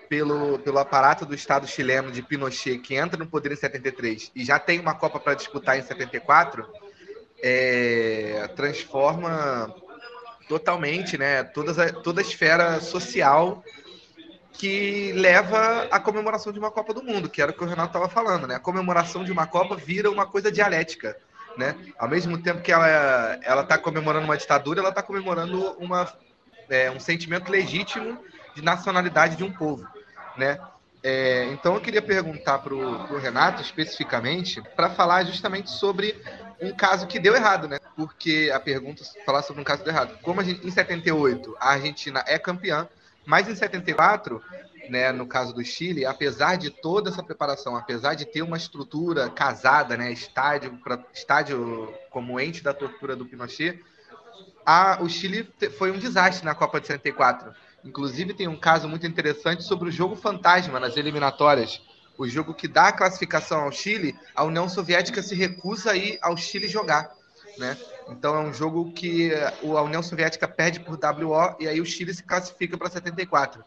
[SPEAKER 8] pelo, pelo aparato do Estado chileno de Pinochet, que entra no poder em 73 e já tem uma Copa para disputar em 74, é, transforma totalmente né, toda, toda a esfera social que leva à comemoração de uma Copa do Mundo, que era o que o Renato estava falando. Né? A comemoração de uma Copa vira uma coisa dialética. Né? Ao mesmo tempo que ela está comemorando uma ditadura, ela está comemorando uma é, um sentimento legítimo de nacionalidade de um povo, né? É, então eu queria perguntar para o Renato especificamente para falar justamente sobre um caso que deu errado, né? Porque a pergunta falar sobre um caso deu errado. Como gente, em 78 a Argentina é campeã, mas em 74, né, no caso do Chile, apesar de toda essa preparação, apesar de ter uma estrutura casada, né, estádio para estádio como ente da tortura do Pinochet, a, o Chile foi um desastre na Copa de 74. Inclusive, tem um caso muito interessante sobre o jogo fantasma nas eliminatórias. O jogo que dá a classificação ao Chile, a União Soviética se recusa a ir ao Chile jogar. Né? Então, é um jogo que a União Soviética perde por WO e aí o Chile se classifica para 74.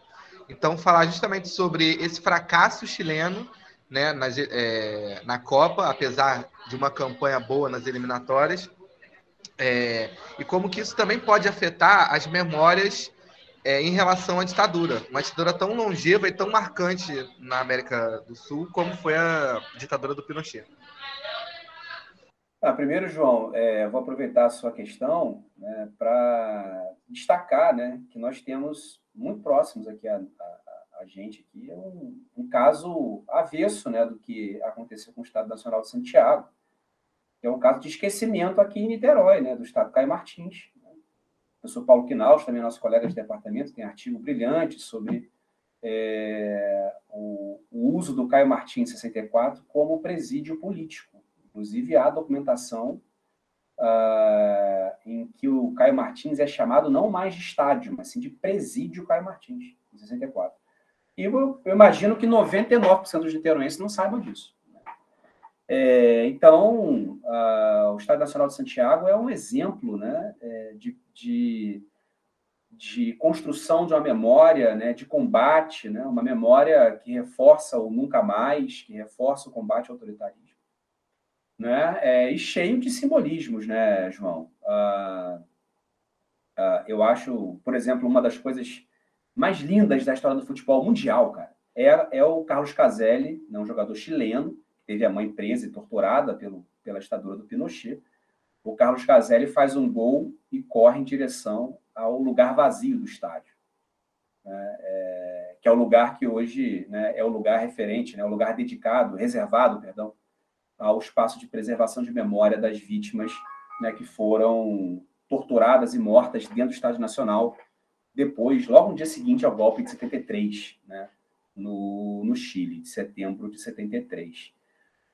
[SPEAKER 8] Então, falar justamente sobre esse fracasso chileno né, na, é, na Copa, apesar de uma campanha boa nas eliminatórias, é, e como que isso também pode afetar as memórias é, em relação à ditadura. Uma ditadura tão longeva e tão marcante na América do Sul como foi a ditadura do Pinochet.
[SPEAKER 7] Ah, primeiro, João, é, vou aproveitar a sua questão né, para destacar né, que nós temos muito próximos aqui a, a, a gente aqui um, um, caso avesso né, do que aconteceu com o Estado Nacional de Santiago que é um caso de esquecimento aqui em Niterói, né, do Estado Caio Martins. Né? O professor Paulo Quinaus, também nosso colega de departamento, tem artigo brilhante sobre é, o, o, uso do Caio Martins 64 como presídio político. Inclusive, há documentação uh, em que o Caio Martins é chamado não mais de estádio, mas sim de presídio Caio Martins, em 64. E eu, eu imagino que 99% dos niteroenses não saibam disso. É, então, a, o Estado Nacional de Santiago é um exemplo né, é, de, de, de, construção de uma memória, né, de combate, né, uma memória que reforça o nunca mais, que reforça o combate autoritarismo. Né, é, e cheio de simbolismos, né, João? Ah, ah, eu acho, por exemplo, uma das coisas mais lindas da história do futebol mundial, cara, é, é o Carlos Caselli, né, um jogador chileno, teve a mãe presa e torturada pelo, pela ditadura do Pinochet. O Carlos Caselli faz um gol e corre em direção ao lugar vazio do estádio, né? é, que é o lugar que hoje né, é o lugar referente, né, o lugar dedicado, reservado, perdão, ao espaço de preservação de memória das vítimas né, que foram torturadas e mortas dentro do Estádio Nacional depois, logo no dia seguinte ao golpe de 73, né, no, no Chile, de setembro de 73.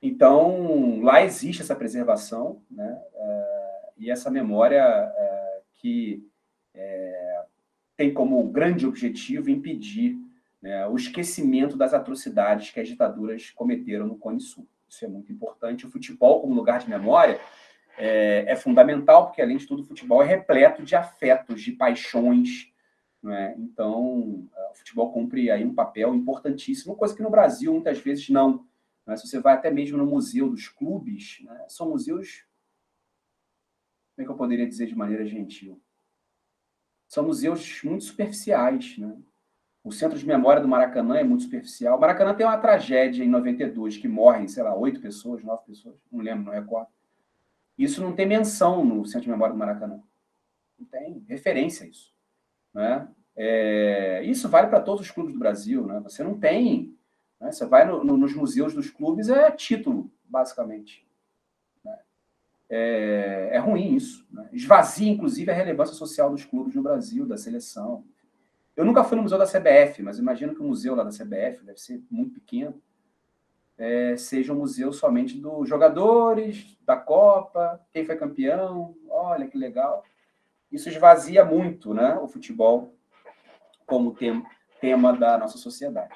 [SPEAKER 7] Então, lá existe essa preservação, né? Uh, e essa memória uh, que uh, tem como grande objetivo impedir né, o esquecimento das atrocidades que as ditaduras cometeram no Cone Sul. Isso é muito importante. O futebol, como lugar de memória, é, é, fundamental, porque, além de tudo, o futebol é repleto de afetos, de paixões. Né? Então, o futebol cumpre aí um papel importantíssimo, coisa que no Brasil muitas vezes não. Né? Se você vai até mesmo no museu dos clubes, né? são museus. Como é que eu poderia dizer de maneira gentil? São museus muito superficiais. Né? O centro de memória do Maracanã é muito superficial. O Maracanã tem uma tragédia em 92, que morrem, sei lá, oito pessoas, nove pessoas, não lembro, não recordo. Isso não tem menção no Centro de Memória do Maracanã. Não tem referência a isso. Né? É, isso vale para todos os clubes do Brasil. Né? Você não tem. Né? Você vai no, no, nos museus dos clubes, é título, basicamente. Né? É, é, ruim isso. Né? Esvazia, inclusive, a relevância social dos clubes no Brasil, da seleção. Eu nunca fui no museu da CBF, mas imagino que o museu lá da CBF deve ser muito pequeno é, seja um museu somente dos jogadores, da Copa, quem foi campeão, olha que legal. Isso esvazia muito né, o futebol como tem, tema da nossa sociedade.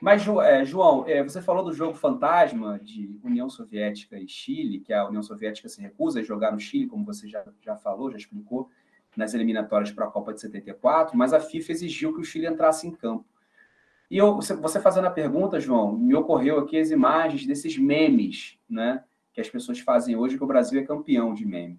[SPEAKER 7] Mas, é, João, é, você falou do jogo fantasma de União Soviética e Chile, que a União Soviética se recusa a jogar no Chile, como você já, já falou, já explicou, nas eliminatórias para a Copa de 74, mas a FIFA exigiu que o Chile entrasse em campo. E eu, você fazendo a pergunta, João, me ocorreu aqui as imagens desses memes, né? Que as pessoas fazem hoje, que o Brasil é campeão de meme.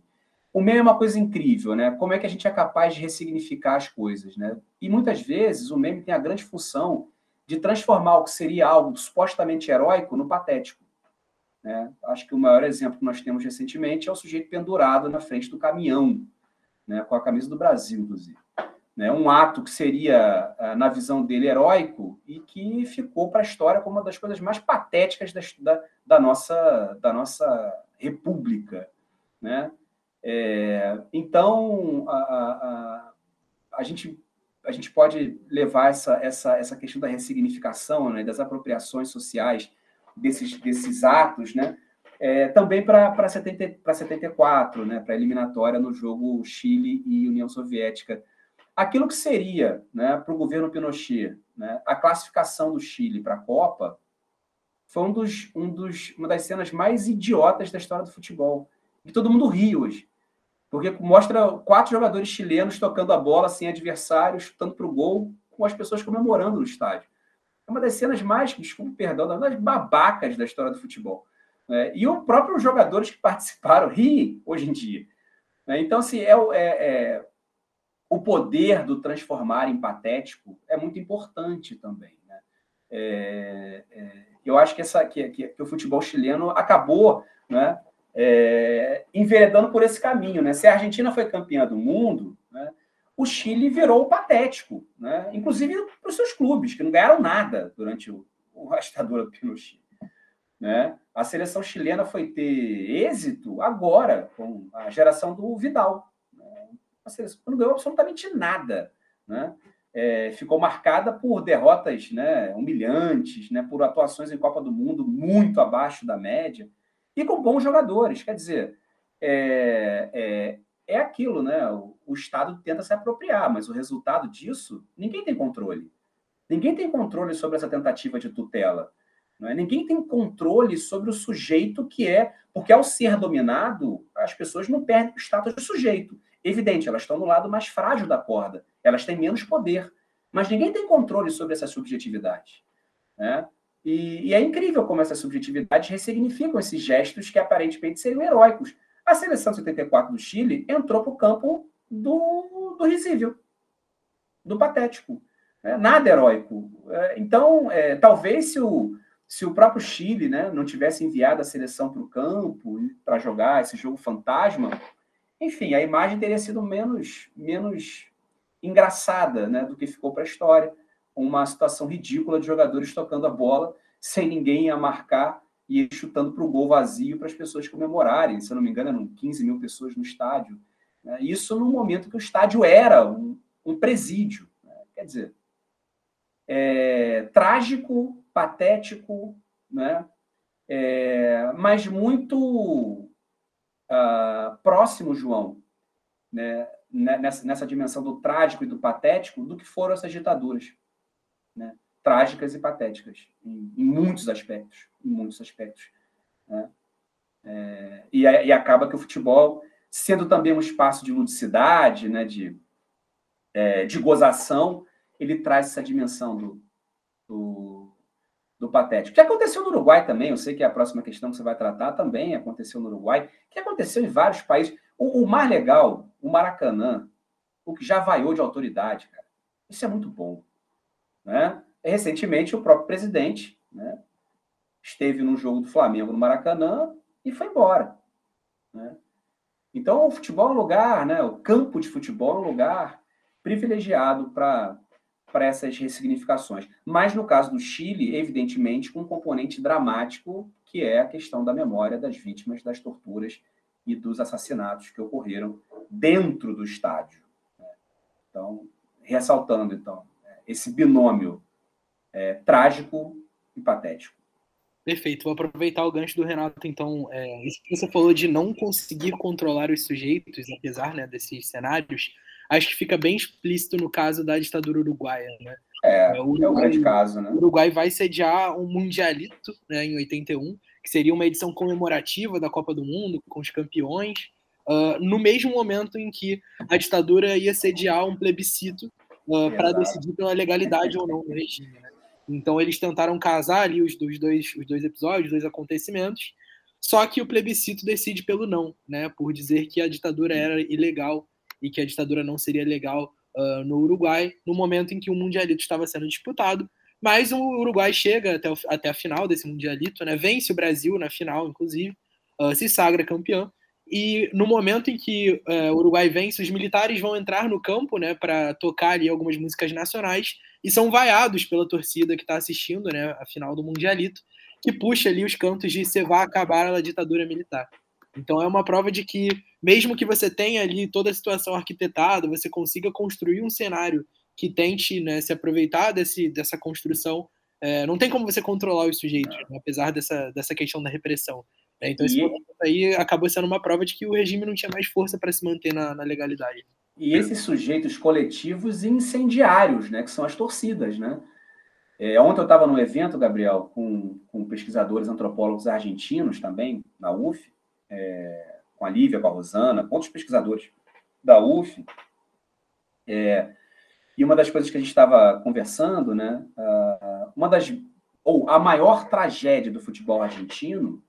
[SPEAKER 7] O meme é uma coisa incrível, né? Como é que a gente é capaz de ressignificar as coisas, né? E muitas vezes o meme tem a grande função de transformar o que seria algo supostamente heróico no patético. Né? Acho que o maior exemplo que nós temos recentemente é o sujeito pendurado na frente do caminhão, né? com a camisa do Brasil, inclusive né, um ato que seria, ah, na visão dele, heróico e que ficou para a história como uma das coisas mais patéticas da, da, nossa, da nossa república. Né? É, então, a, a, a, gente, a gente pode levar essa, essa, essa questão da ressignificação, né, das apropriações sociais desses, desses atos, né, é, também para 70, 74, né, para a eliminatória no jogo Chile e União Soviética aquilo que seria né, para o governo Pinochet né, a classificação do Chile para a Copa foi um dos, um dos, uma das cenas mais idiotas da história do futebol. E todo mundo ri hoje. Porque mostra quatro jogadores chilenos tocando a bola sem adversários, chutando para o gol, com as pessoas comemorando no estádio. É uma das cenas mais, desculpe perdão, das babacas da história do futebol. É, e os próprios jogadores que participaram (laughs) ri hoje em dia. É, então, assim, é, é, é o poder do transformar em patético é muito importante também. Né? É, é, eu acho que, essa, que, que, que, o futebol chileno acabou né, é, enveredando por esse caminho. Né? Se a Argentina foi campeã do mundo, né, o Chile virou patético, né? inclusive para os seus clubes, que não ganharam nada durante o, o a ditadura do Pinochet. Né? A seleção chilena foi ter êxito agora, com a geração do Vidal a seleção não ganhou absolutamente nada, né? É, ficou marcada por derrotas né, humilhantes, né, por atuações em Copa do Mundo muito abaixo da média e com bons jogadores. Quer dizer, é, é, é aquilo, né? O, o, Estado tenta se apropriar, mas o resultado disso, ninguém tem controle. Ninguém tem controle sobre essa tentativa de tutela. Né? Ninguém tem controle sobre o sujeito que é, porque ao ser dominado, as pessoas não perdem o status de sujeito. Evidente, elas estão no lado mais frágil da corda, elas têm menos poder, mas ninguém tem controle sobre essa subjetividade. Né? E, e, é incrível como essas subjetividades ressignificam esses gestos que aparentemente seriam heróicos. A seleção 74 do Chile entrou para o campo do, do risível, do patético. Né? Nada heróico. É, então, é, talvez se o, se o próprio Chile né, não tivesse enviado a seleção para o campo para jogar esse jogo fantasma, enfim, a imagem teria sido menos, menos engraçada né, do que ficou para a história. Uma situação ridícula de jogadores tocando a bola sem ninguém a marcar e chutando para o gol vazio para as pessoas comemorarem. Se eu não me engano, eram 15 mil pessoas no estádio. Né? Isso no momento que o estádio era um, um presídio. Né? Quer dizer, é, trágico, patético, né? É, mas muito uh, próximo, João, né, né, nessa, nessa dimensão do trágico e do patético, do que foram essas ditaduras. Né? Trágicas e patéticas, em, em muitos aspectos. Em muitos aspectos. Né? É, e, e, acaba que o futebol, sendo também um espaço de ludicidade, né, de, é, de gozação, ele traz essa dimensão do, do, do patético. Que aconteceu no Uruguai também, eu sei que é a próxima questão que você vai tratar também aconteceu no Uruguai, que aconteceu em vários países. O, o mais legal, o Maracanã, o que já vaiou de autoridade, cara. Isso é muito bom. Né? Recentemente, o próprio presidente né, esteve num jogo do Flamengo no Maracanã e foi embora. Né? Então, o futebol é um lugar, né, o campo de futebol é um lugar privilegiado para essas ressignificações. Mas, no caso do Chile, evidentemente, com um componente dramático, que é a questão da memória das vítimas das torturas e dos assassinatos que ocorreram dentro do estádio. Né? Então, ressaltando, então, esse binômio é, trágico e patético.
[SPEAKER 1] Perfeito. Vou aproveitar o gancho do Renato, então. É, você falou de não conseguir controlar os sujeitos, apesar né, desses cenários, acho que fica bem explícito no caso da ditadura uruguaia. Né?
[SPEAKER 7] É, é, o Uruguai, é o grande caso. Né?
[SPEAKER 1] O Uruguai vai sediar um Mundialito né, em 81, que seria uma edição comemorativa da Copa do Mundo, com os campeões, uh, no mesmo momento em que a ditadura ia sediar um plebiscito uh, para decidir pela legalidade ou não do regime. Né? Então eles tentaram casar ali os, os, dois, os dois episódios, os dois acontecimentos, só que o plebiscito decide pelo não, né? Por dizer que a ditadura era ilegal e que a ditadura não seria legal uh, no Uruguai no momento em que o mundialito estava sendo disputado. Mas o Uruguai chega até, o, até a final desse mundialito, né? Vence o Brasil na final, inclusive, uh, se sagra campeão. E no momento em que uh, o Uruguai vence, os militares vão entrar no campo, né, para tocar ali algumas músicas nacionais e são vaiados pela torcida que está assistindo, né, a final do Mundialito, que puxa ali os cantos de "se vai acabar a ditadura militar". Então é uma prova de que mesmo que você tenha ali toda a situação arquitetada, você consiga construir um cenário que tente né, se aproveitar desse, dessa construção. É, não tem como você controlar os sujeitos, né, apesar dessa, dessa questão da repressão. Né? Então, esse e... aí acabou sendo uma prova de que o regime não tinha mais força para se manter na, na, legalidade.
[SPEAKER 7] E esses sujeitos coletivos incendiários, né, que são as torcidas, né? É, ontem eu estava num evento, Gabriel, com, com, pesquisadores antropólogos argentinos também, na UF, é, com a Lívia, com a Rosana, com outros pesquisadores da UF. É, e uma das coisas que a gente estava conversando, né, uma das, ou a maior tragédia do futebol argentino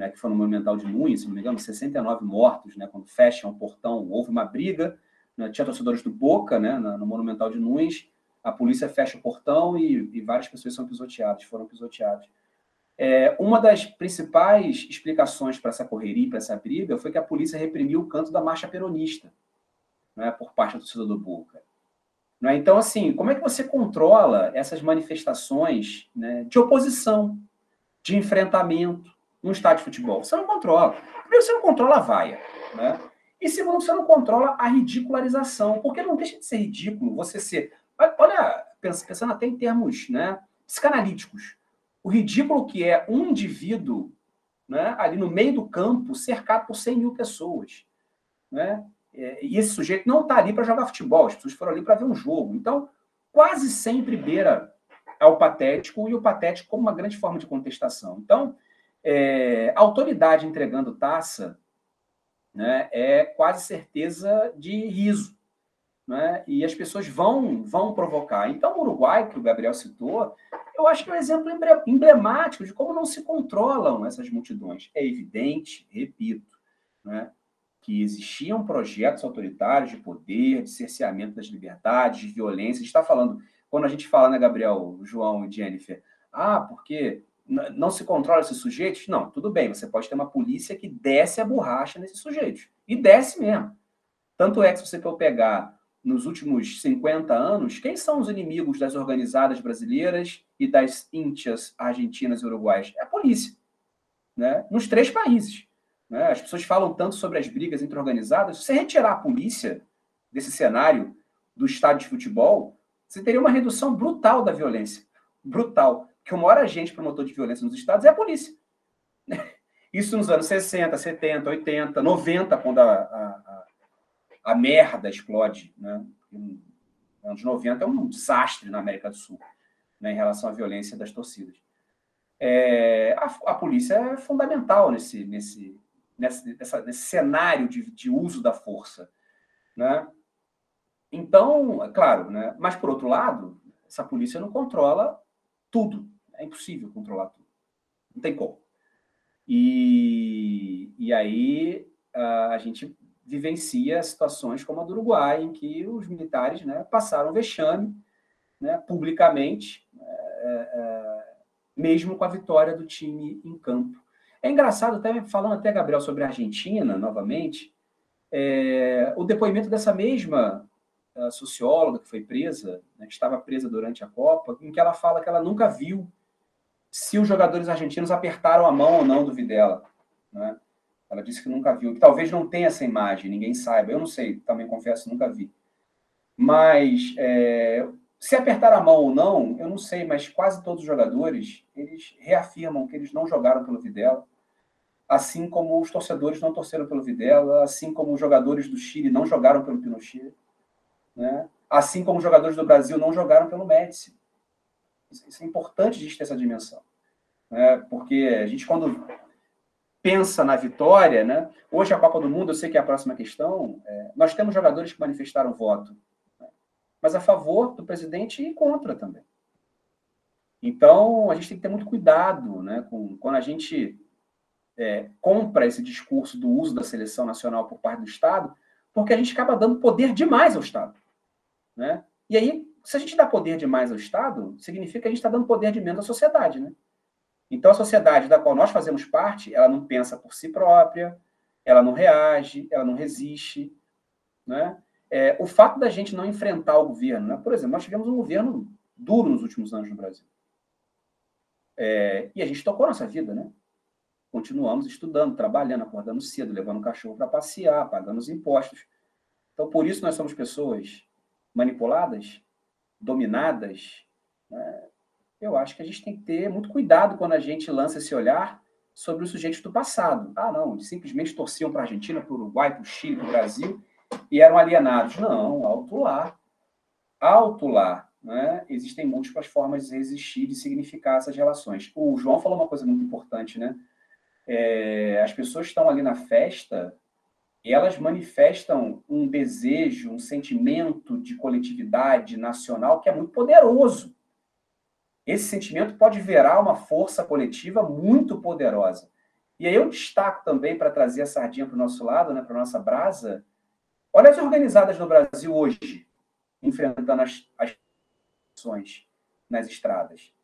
[SPEAKER 7] né, que foi no Monumental de Nunes, se não me engano, 69 mortos, né, quando fecham o portão, houve uma briga, né, tinha torcedores do Boca, né, no Monumental de Nunes, a polícia fecha o portão e, e várias pessoas são pisoteadas, foram pisoteadas. É, uma das principais explicações para essa correria, para essa briga, foi que a polícia reprimiu o canto da marcha peronista, né, por parte do torcedor do. Né? Então, assim, como é que você controla essas manifestações né, de oposição, de enfrentamento, num estádio de futebol? Você não controla. Primeiro, você não controla a vaia, né? E segundo, você não controla a ridicularização, porque não deixa de ser ridículo você ser. Olha, pensando até em termos né, psicanalíticos, o ridículo que é um indivíduo né, ali no meio do campo, cercado por 100 mil pessoas. Né? É, e esse sujeito não está ali para jogar futebol, as pessoas foram ali para ver um jogo. Então, quase sempre beira ao patético e o patético como uma grande forma de contestação. Então, é, autoridade entregando taça né, é quase certeza de riso. Né? E as pessoas vão, vão provocar. Então, o Uruguai, que o Gabriel citou, eu acho que é um exemplo emblemático de como não se controlam essas multidões. É evidente, repito, né, que existiam projetos autoritários de poder, de cerceamento das liberdades, de violência. A gente está falando, quando a gente fala, né, Gabriel, João e Jennifer, ah, porque não se controla esses sujeitos? Não, tudo bem, você pode ter uma polícia que desce a borracha nesses sujeitos. E desce mesmo. Tanto é que se você for pegar nos últimos 50 anos, quem são os inimigos das organizadas brasileiras e das íntias argentinas e uruguaias? É a polícia. Né? Nos três países. Né? As pessoas falam tanto sobre as brigas entre organizadas. Se você retirar a polícia desse cenário do estádio de futebol, você teria uma redução brutal da violência. Brutal que o maior agente promotor de violência nos estados é a polícia. (laughs) Isso nos anos 60, 70, 80, 90, quando a, a merda explode. Né? Nos anos 90 é um desastre na América do Sul né, em relação à violência das torcidas. É, a, a, polícia é fundamental nesse, nesse, nesse, nessa, nesse cenário de, de uso da força. Né? Então, é claro, né? mas por outro lado, essa polícia não controla tudo. É impossível controlar tudo. Não tem como. E, e aí a gente vivencia situações como a do Uruguai, em que os militares né, passaram vexame né, publicamente, é, é, mesmo com a vitória do time em campo. É engraçado, até falando até, Gabriel, sobre a Argentina, novamente, é, o depoimento dessa mesma socióloga que foi presa, né, que estava presa durante a Copa, em que ela fala que ela nunca viu se os jogadores argentinos apertaram a mão ou não do Videla. Né? Ela disse que nunca viu, que talvez não tenha essa imagem, ninguém saiba. Eu não sei, também confesso, nunca vi. Mas é, se apertar a mão ou não, eu não sei, mas quase todos os jogadores, eles reafirmam que eles não jogaram pelo Videla, assim como os torcedores não torceram pelo Videla, assim como os jogadores do Chile não jogaram pelo Pinochet, né? assim como os jogadores do Brasil não jogaram pelo Médici. Isso é importante a gente ter essa dimensão. Né? Porque a gente, quando pensa na vitória, né? hoje a Copa do Mundo, eu sei que é a próxima questão, é, nós temos jogadores que manifestaram voto, né? mas a favor do presidente e contra também. Então, a gente tem que ter muito cuidado né, com, quando a gente é, compra esse discurso do uso da seleção nacional por parte do Estado, porque a gente acaba dando poder demais ao Estado. Né? E aí, se a gente dá poder demais ao Estado, significa que a gente está dando poder de menos à sociedade, né? Então, a sociedade da qual nós fazemos parte, ela não pensa por si própria, ela não reage, ela não resiste, né? É, o fato da gente não enfrentar o governo, né? por exemplo, nós tivemos um governo duro nos últimos anos no Brasil. É, e a gente tocou nossa vida, né? Continuamos estudando, trabalhando, acordando cedo, levando o cachorro para passear, pagando os impostos. Então, por isso nós somos pessoas manipuladas, dominadas, né? Eu acho que a gente tem que ter muito cuidado quando a gente lança esse olhar sobre os sujeitos do passado. Ah, não, simplesmente torciam para a Argentina, para o Uruguai, para o Chile, para o Brasil e eram alienados. Não, alto lá. Alto lá. Né? Existem múltiplas formas de existir e significar essas relações. O João falou uma coisa muito importante, né? É, as pessoas estão ali na festa e elas manifestam um desejo, um sentimento de coletividade nacional que é muito poderoso. Esse sentimento pode virar uma força coletiva muito poderosa. E aí eu destaco também, para trazer a sardinha para o nosso lado, né, para a nossa brasa, olha as organizadas no Brasil hoje, enfrentando as, ações nas estradas.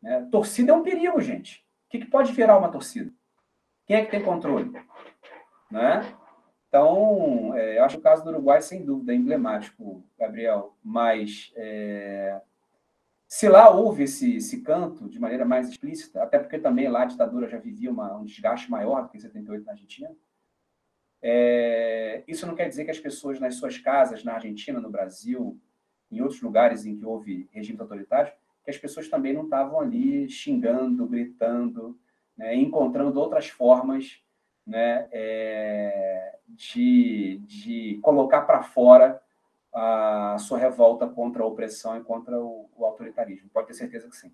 [SPEAKER 7] Né? Torcida é um perigo, gente. O que, que pode virar uma torcida? Quem é que tem controle? Né? Então, é, acho que o caso do Uruguai, sem dúvida, é emblemático, Gabriel, mas é, se lá houve esse, esse canto de maneira mais explícita, até porque também lá a ditadura já vivia uma, um desgaste maior do que em 78 na Argentina, é, isso não quer dizer que as pessoas nas suas casas, na Argentina, no Brasil, em outros lugares em que houve regimes autoritários, que as pessoas também não estavam ali xingando, gritando, né, encontrando outras formas né, é, de, de colocar para fora a sua revolta contra a opressão e contra o, o, autoritarismo. Pode ter certeza que sim.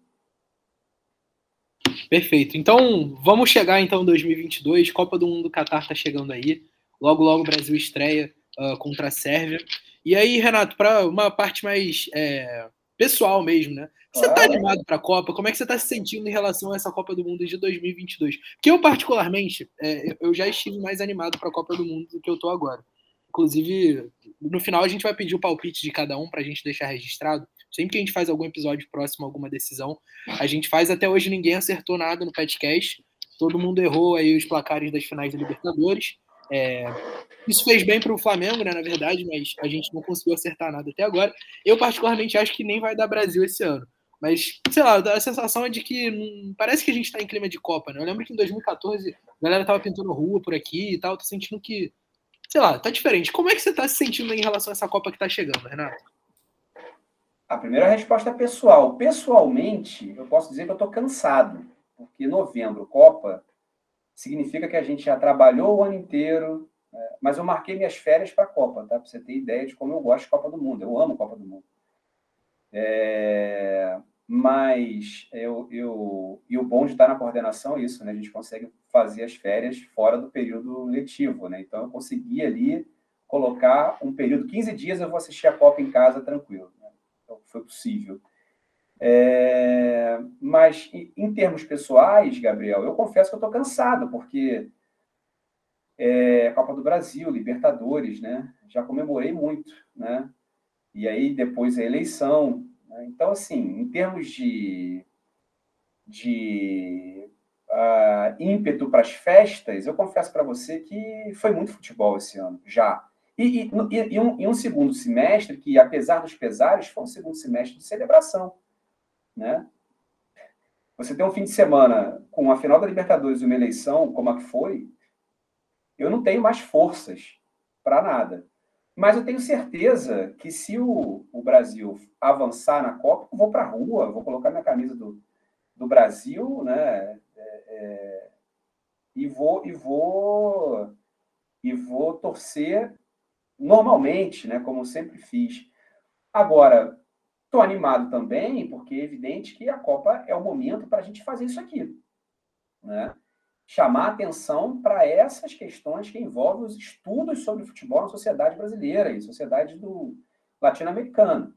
[SPEAKER 1] Perfeito. Então, vamos chegar então em 2022. Copa do Mundo do Catar está chegando aí. Logo, logo o Brasil estreia uh, contra a Sérvia. E aí, Renato, para uma parte mais é, pessoal mesmo, né? Você está animado para a Copa? Como é que você está se sentindo em relação a essa Copa do Mundo de 2022? Porque eu, particularmente, é, eu já estive mais animado para a Copa do Mundo do que eu estou agora. Inclusive, no final a gente vai pedir o palpite de cada um para a gente deixar registrado. Sempre que a gente faz algum episódio próximo, alguma decisão, a gente faz. Até hoje ninguém acertou nada no podcast. Todo mundo errou aí os placares das finais da Libertadores. É, isso fez bem para o Flamengo, né, na verdade, mas a gente não conseguiu acertar nada até agora. Eu, particularmente, acho que nem vai dar Brasil esse ano. Mas, sei lá, a sensação é de que não, parece que a gente está em clima de Copa, né? Eu lembro que em 2014 a galera tava pintando rua por aqui e tal, tô sentindo que, sei lá, tá diferente. Como é que você tá se sentindo em relação a essa Copa que tá chegando, Renato?
[SPEAKER 7] A primeira resposta é pessoal. Pessoalmente, eu posso dizer que eu tô cansado, porque novembro, Copa, significa que a gente já trabalhou o ano inteiro, né? mas eu marquei minhas férias para Copa, tá? Para você ter ideia de como eu gosto de Copa do Mundo. Eu amo Copa do Mundo. É, mas eu, eu, e o bom de estar na coordenação é isso, né? A gente consegue fazer as férias fora do período letivo, né? Então eu consegui ali colocar um período, 15 dias eu vou assistir a Copa em casa tranquilo. Né? Então foi possível. É, mas em termos pessoais, Gabriel, eu confesso que eu estou cansado, porque é, Copa do Brasil, Libertadores, né? Já comemorei muito, né? E aí depois a eleição. Né? Então, assim, em termos de, de uh, ímpeto para as festas, eu confesso para você que foi muito futebol esse ano, já. E, e, e, um, e, um, segundo semestre que, apesar dos pesares, foi um segundo semestre de celebração, né? Você tem um fim de semana com a final da Libertadores e uma eleição como a que foi, eu não tenho mais forças para nada. Mas eu tenho certeza que se o, o Brasil avançar na Copa, eu vou para a rua, vou colocar minha camisa do, do Brasil, né? É, é, e vou e vou e vou torcer normalmente, né? Como sempre fiz. Agora, estou animado também, porque é evidente que a Copa é o momento para a gente fazer isso aqui, né? Chamar atenção para essas questões que envolvem os estudos sobre futebol na sociedade brasileira e sociedade do latino-americana,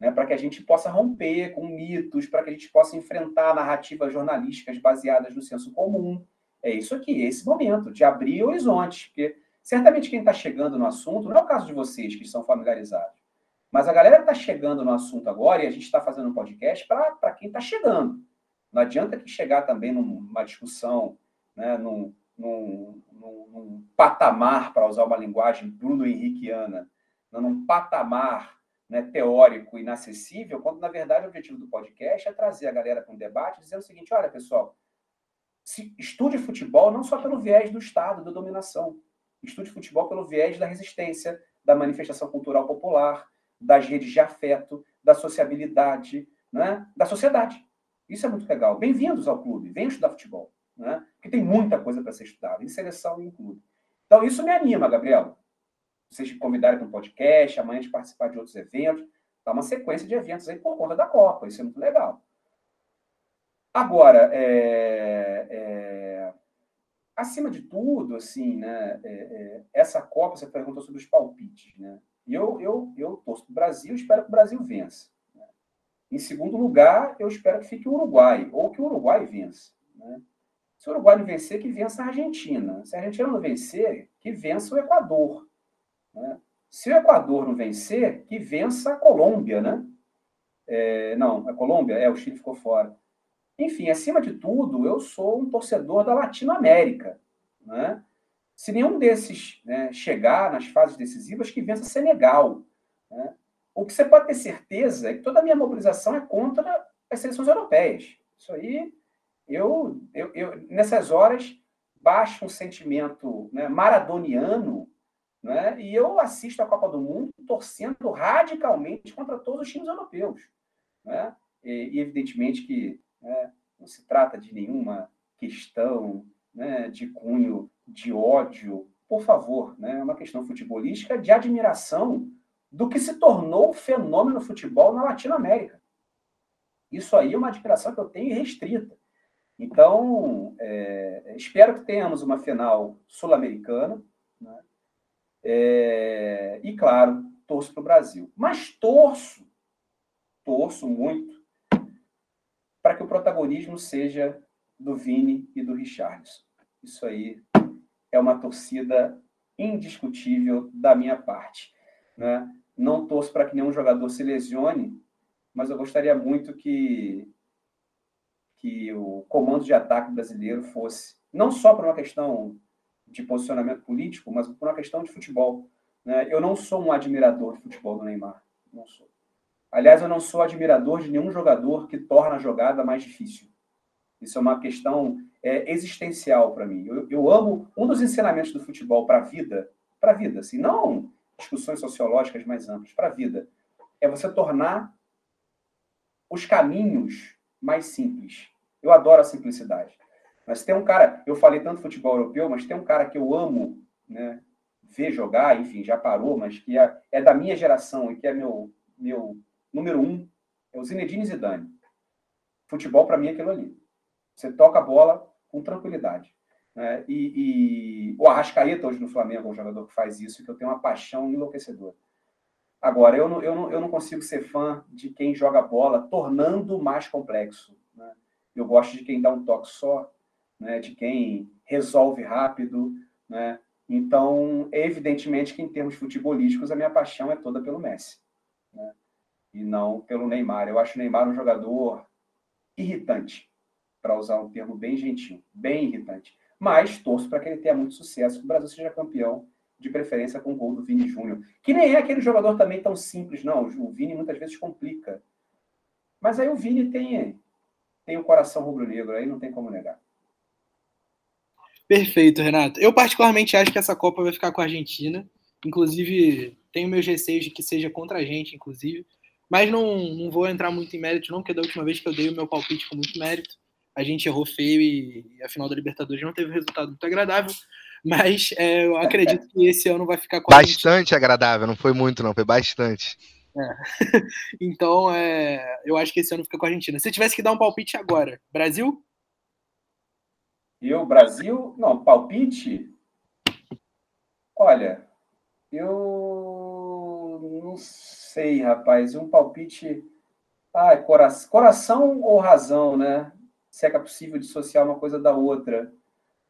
[SPEAKER 7] né, para que a gente possa romper com mitos, para que a gente possa enfrentar narrativas jornalísticas baseadas no senso comum. É isso aqui, é esse momento de abrir horizontes, porque certamente quem está chegando no assunto, não é o caso de vocês que estão familiarizados, mas a galera está chegando no assunto agora e a gente está fazendo um podcast para quem está chegando. Não adianta que chegar também numa discussão né, num, num, num, num patamar, para usar uma linguagem Bruno Henriqueana, né, num patamar né, teórico inacessível, quando, na verdade, o objetivo do podcast é trazer a galera para um debate dizendo o seguinte: olha, pessoal, se estude futebol não só pelo viés do Estado, da dominação, estude futebol pelo viés da resistência, da manifestação cultural popular, das redes de afeto, da sociabilidade, né, da sociedade. Isso é muito legal. Bem-vindos ao clube, venham estudar futebol né? porque tem muita coisa para ser estudada, em seleção e em clube. Então, isso me anima, Gabriel. Vocês convidarem para um podcast, amanhã de participar de outros eventos. Tá uma sequência de eventos aí por conta da Copa, isso é muito legal. Agora, é, é, acima de tudo, assim, né, é, é essa Copa, você perguntou sobre os palpites, né? E eu, eu, eu torço para o Brasil, espero que o Brasil vença. Né? Em segundo lugar, eu espero que fique o Uruguai, ou que o Uruguai vença. Né? Se o Uruguai não vencer, que vença a Argentina. Se a Argentina não vencer, que vença o Equador. Né? Se o Equador não vencer, que vença a Colômbia, né? É, não, a Colômbia, é, o Chile ficou fora. Enfim, acima de tudo, eu sou um torcedor da Latinoamérica. Né? Se nenhum desses né, chegar nas fases decisivas, que vença Senegal. Né? O que você pode ter certeza é que toda a minha mobilização é contra as seleções europeias. Isso aí eu, eu, eu nessas horas baixo um sentimento né, maradoniano né, e eu assisto a Copa do Mundo torcendo radicalmente contra todos os times europeus. Né? E, e evidentemente que né, não se trata de nenhuma questão né, de cunho de ódio, por favor, né, é uma questão futebolística de admiração do que se tornou o fenômeno futebol na Latinoamérica. Isso aí é uma admiração que eu tenho restrita. Então, é, espero que tenhamos uma final sul-americana. Né? É, e, claro, torço para o Brasil. Mas torço, torço muito para que o protagonismo seja do Vini e do Richardson. Isso aí é uma torcida indiscutível da minha parte. Né? Não torço para que nenhum jogador se lesione, mas eu gostaria muito que que o comando de ataque brasileiro fosse, não só por uma questão de posicionamento político, mas por uma questão de futebol. Né? Eu não sou um admirador de futebol do Neymar. Não sou. Aliás, eu não sou admirador de nenhum jogador que torna a jogada mais difícil. Isso é uma questão é, existencial para mim. Eu, eu, amo um dos ensinamentos do futebol para a vida, para a vida, assim, não discussões sociológicas mais amplas, para a vida, é você tornar os caminhos mais simples. Eu adoro a simplicidade. Mas tem um cara, eu falei tanto futebol europeu, mas tem um cara que eu amo né, ver jogar, enfim, já parou, mas que é, é da minha geração e que é meu, meu número um, é o Zinedine Zidane. Futebol, para mim, é aquilo ali. Você toca a bola com tranquilidade. Né? E, e, o Arrascaeta, hoje no Flamengo, é um jogador que faz isso, que eu tenho uma paixão enlouquecedora. Agora, eu não, eu não, eu não consigo ser fã de quem joga bola tornando mais complexo. Né? Eu gosto de quem dá um toque só, né? de quem resolve rápido. Né? Então, evidentemente que em termos futebolísticos, a minha paixão é toda pelo Messi. Né? E não pelo Neymar. Eu acho o Neymar um jogador irritante, para usar um termo bem gentil, bem irritante. Mas torço para que ele tenha muito sucesso, que o Brasil seja campeão de preferência com o gol do Vini Júnior. Que nem é aquele jogador também tão simples, não. O Vini muitas vezes complica. Mas aí o Vini tem, tem o coração rubro-negro, aí não tem como negar.
[SPEAKER 1] Perfeito, Renato. Eu particularmente acho que essa Copa vai ficar com a Argentina. Inclusive, tenho meus receios de que seja contra a gente, inclusive. Mas não, não vou entrar muito em mérito, não, porque da última vez que eu dei o meu palpite com muito mérito, a gente errou feio e a final da Libertadores não teve um resultado muito agradável. Mas é, eu acredito que esse ano vai ficar com
[SPEAKER 8] Bastante agradável, não foi muito, não, foi bastante.
[SPEAKER 1] É. (laughs) então, é, eu acho que esse ano fica com a Argentina. Se tivesse que dar um palpite agora, Brasil?
[SPEAKER 7] Eu, Brasil? Não, palpite? Olha, eu não sei, rapaz. Um palpite. Ah, coração, coração ou razão, né? Se é que é possível dissociar uma coisa da outra.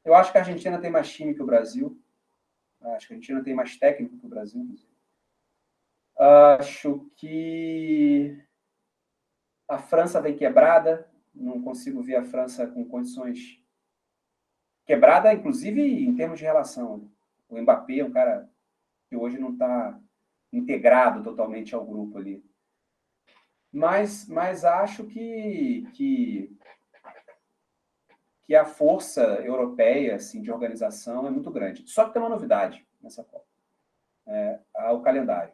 [SPEAKER 7] Eu acho que a Argentina tem mais time que o Brasil. Acho que a Argentina tem mais técnico que o Brasil. Acho que a França vem quebrada. Não consigo ver a França com condições quebrada, inclusive em termos de relação. O Mbappé é um cara que hoje não está integrado totalmente ao grupo ali. Mas, mas acho que, que que a força europeia assim, de organização é muito grande. Só que tem uma novidade nessa Copa: é, o calendário.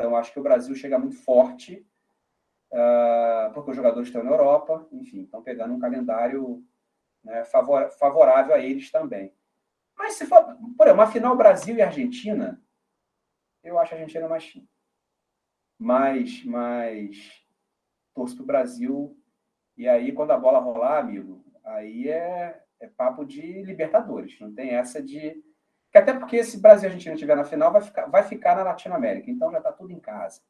[SPEAKER 7] Então, acho que o Brasil chega muito forte, uh, porque os jogadores estão na Europa, enfim, estão pegando um calendário né, favor, favorável a eles também. Mas se for, por exemplo, uma final Brasil e Argentina, eu acho a Argentina mais time. Mas, mas torço para o Brasil. E aí, quando a bola rolar, amigo, Aí é, é papo de Libertadores, não tem essa de. Que até porque se Brasil e Argentina estiver na final, vai ficar, vai ficar na Latinoamérica. Então já está tudo em casa.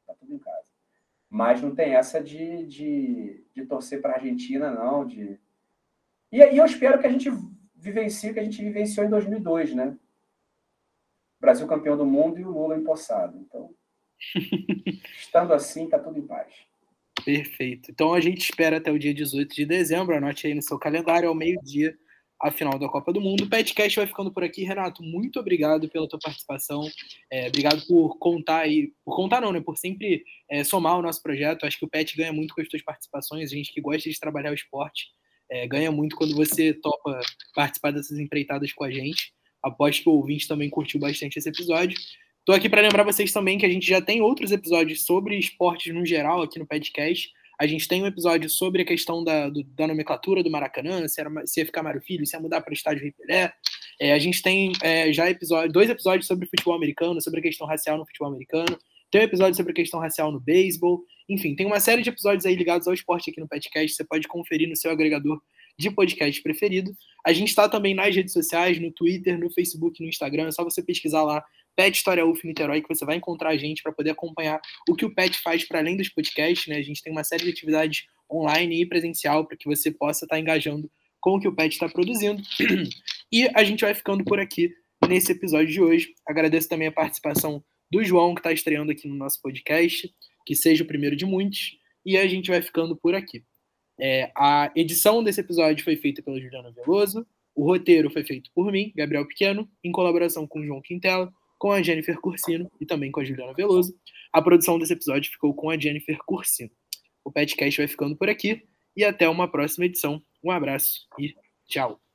[SPEAKER 7] Está tudo em casa. Mas não tem essa de, de, de torcer para a Argentina, não. De... E, e eu espero que a gente vivencie o que a gente vivenciou em 2002, né? Brasil campeão do mundo e o Lula empossado. Então, (laughs) estando assim, está tudo em paz.
[SPEAKER 1] Perfeito. Então a gente espera até o dia 18 de dezembro, anote aí no seu calendário, ao meio-dia, a final da Copa do Mundo. O Petcast vai ficando por aqui. Renato, muito obrigado pela tua participação. É, obrigado por contar aí, por contar não, né? Por sempre é, somar o nosso projeto. Acho que o Pet ganha muito com as tuas participações. A gente que gosta de trabalhar o esporte é, ganha muito quando você topa participar dessas empreitadas com a gente. Aposto que o ouvinte também curtiu bastante esse episódio. Estou aqui para lembrar vocês também que a gente já tem outros episódios sobre esportes no geral aqui no podcast. A gente tem um episódio sobre a questão da, do, da nomenclatura do Maracanã, se, era, se ia ficar Mário Filho, se ia mudar para o estádio Ripelé. É, a gente tem é, já episódio, dois episódios sobre futebol americano, sobre a questão racial no futebol americano. Tem um episódio sobre a questão racial no beisebol. Enfim, tem uma série de episódios aí ligados ao esporte aqui no podcast. Você pode conferir no seu agregador de podcast preferido. A gente está também nas redes sociais, no Twitter, no Facebook, no Instagram. É só você pesquisar lá Pet História UF Niterói, que você vai encontrar a gente para poder acompanhar o que o Pet faz para além dos podcasts. Né? A gente tem uma série de atividades online e presencial para que você possa estar tá engajando com o que o Pet está produzindo. (clears throat) E a gente vai ficando por aqui nesse episódio de hoje. Agradeço também a participação do João, que está estreando aqui no nosso podcast, que seja o primeiro de muitos. E a gente vai ficando por aqui. É, a edição desse episódio foi feita pelo Juliano Veloso. O roteiro foi feito por mim, Gabriel Pequeno, em colaboração com o João Quintela com a Jennifer Cursino e também com a Juliana Veloso. A produção desse episódio ficou com a Jennifer Cursino. O podcast vai ficando por aqui e até uma próxima edição. Um abraço e tchau.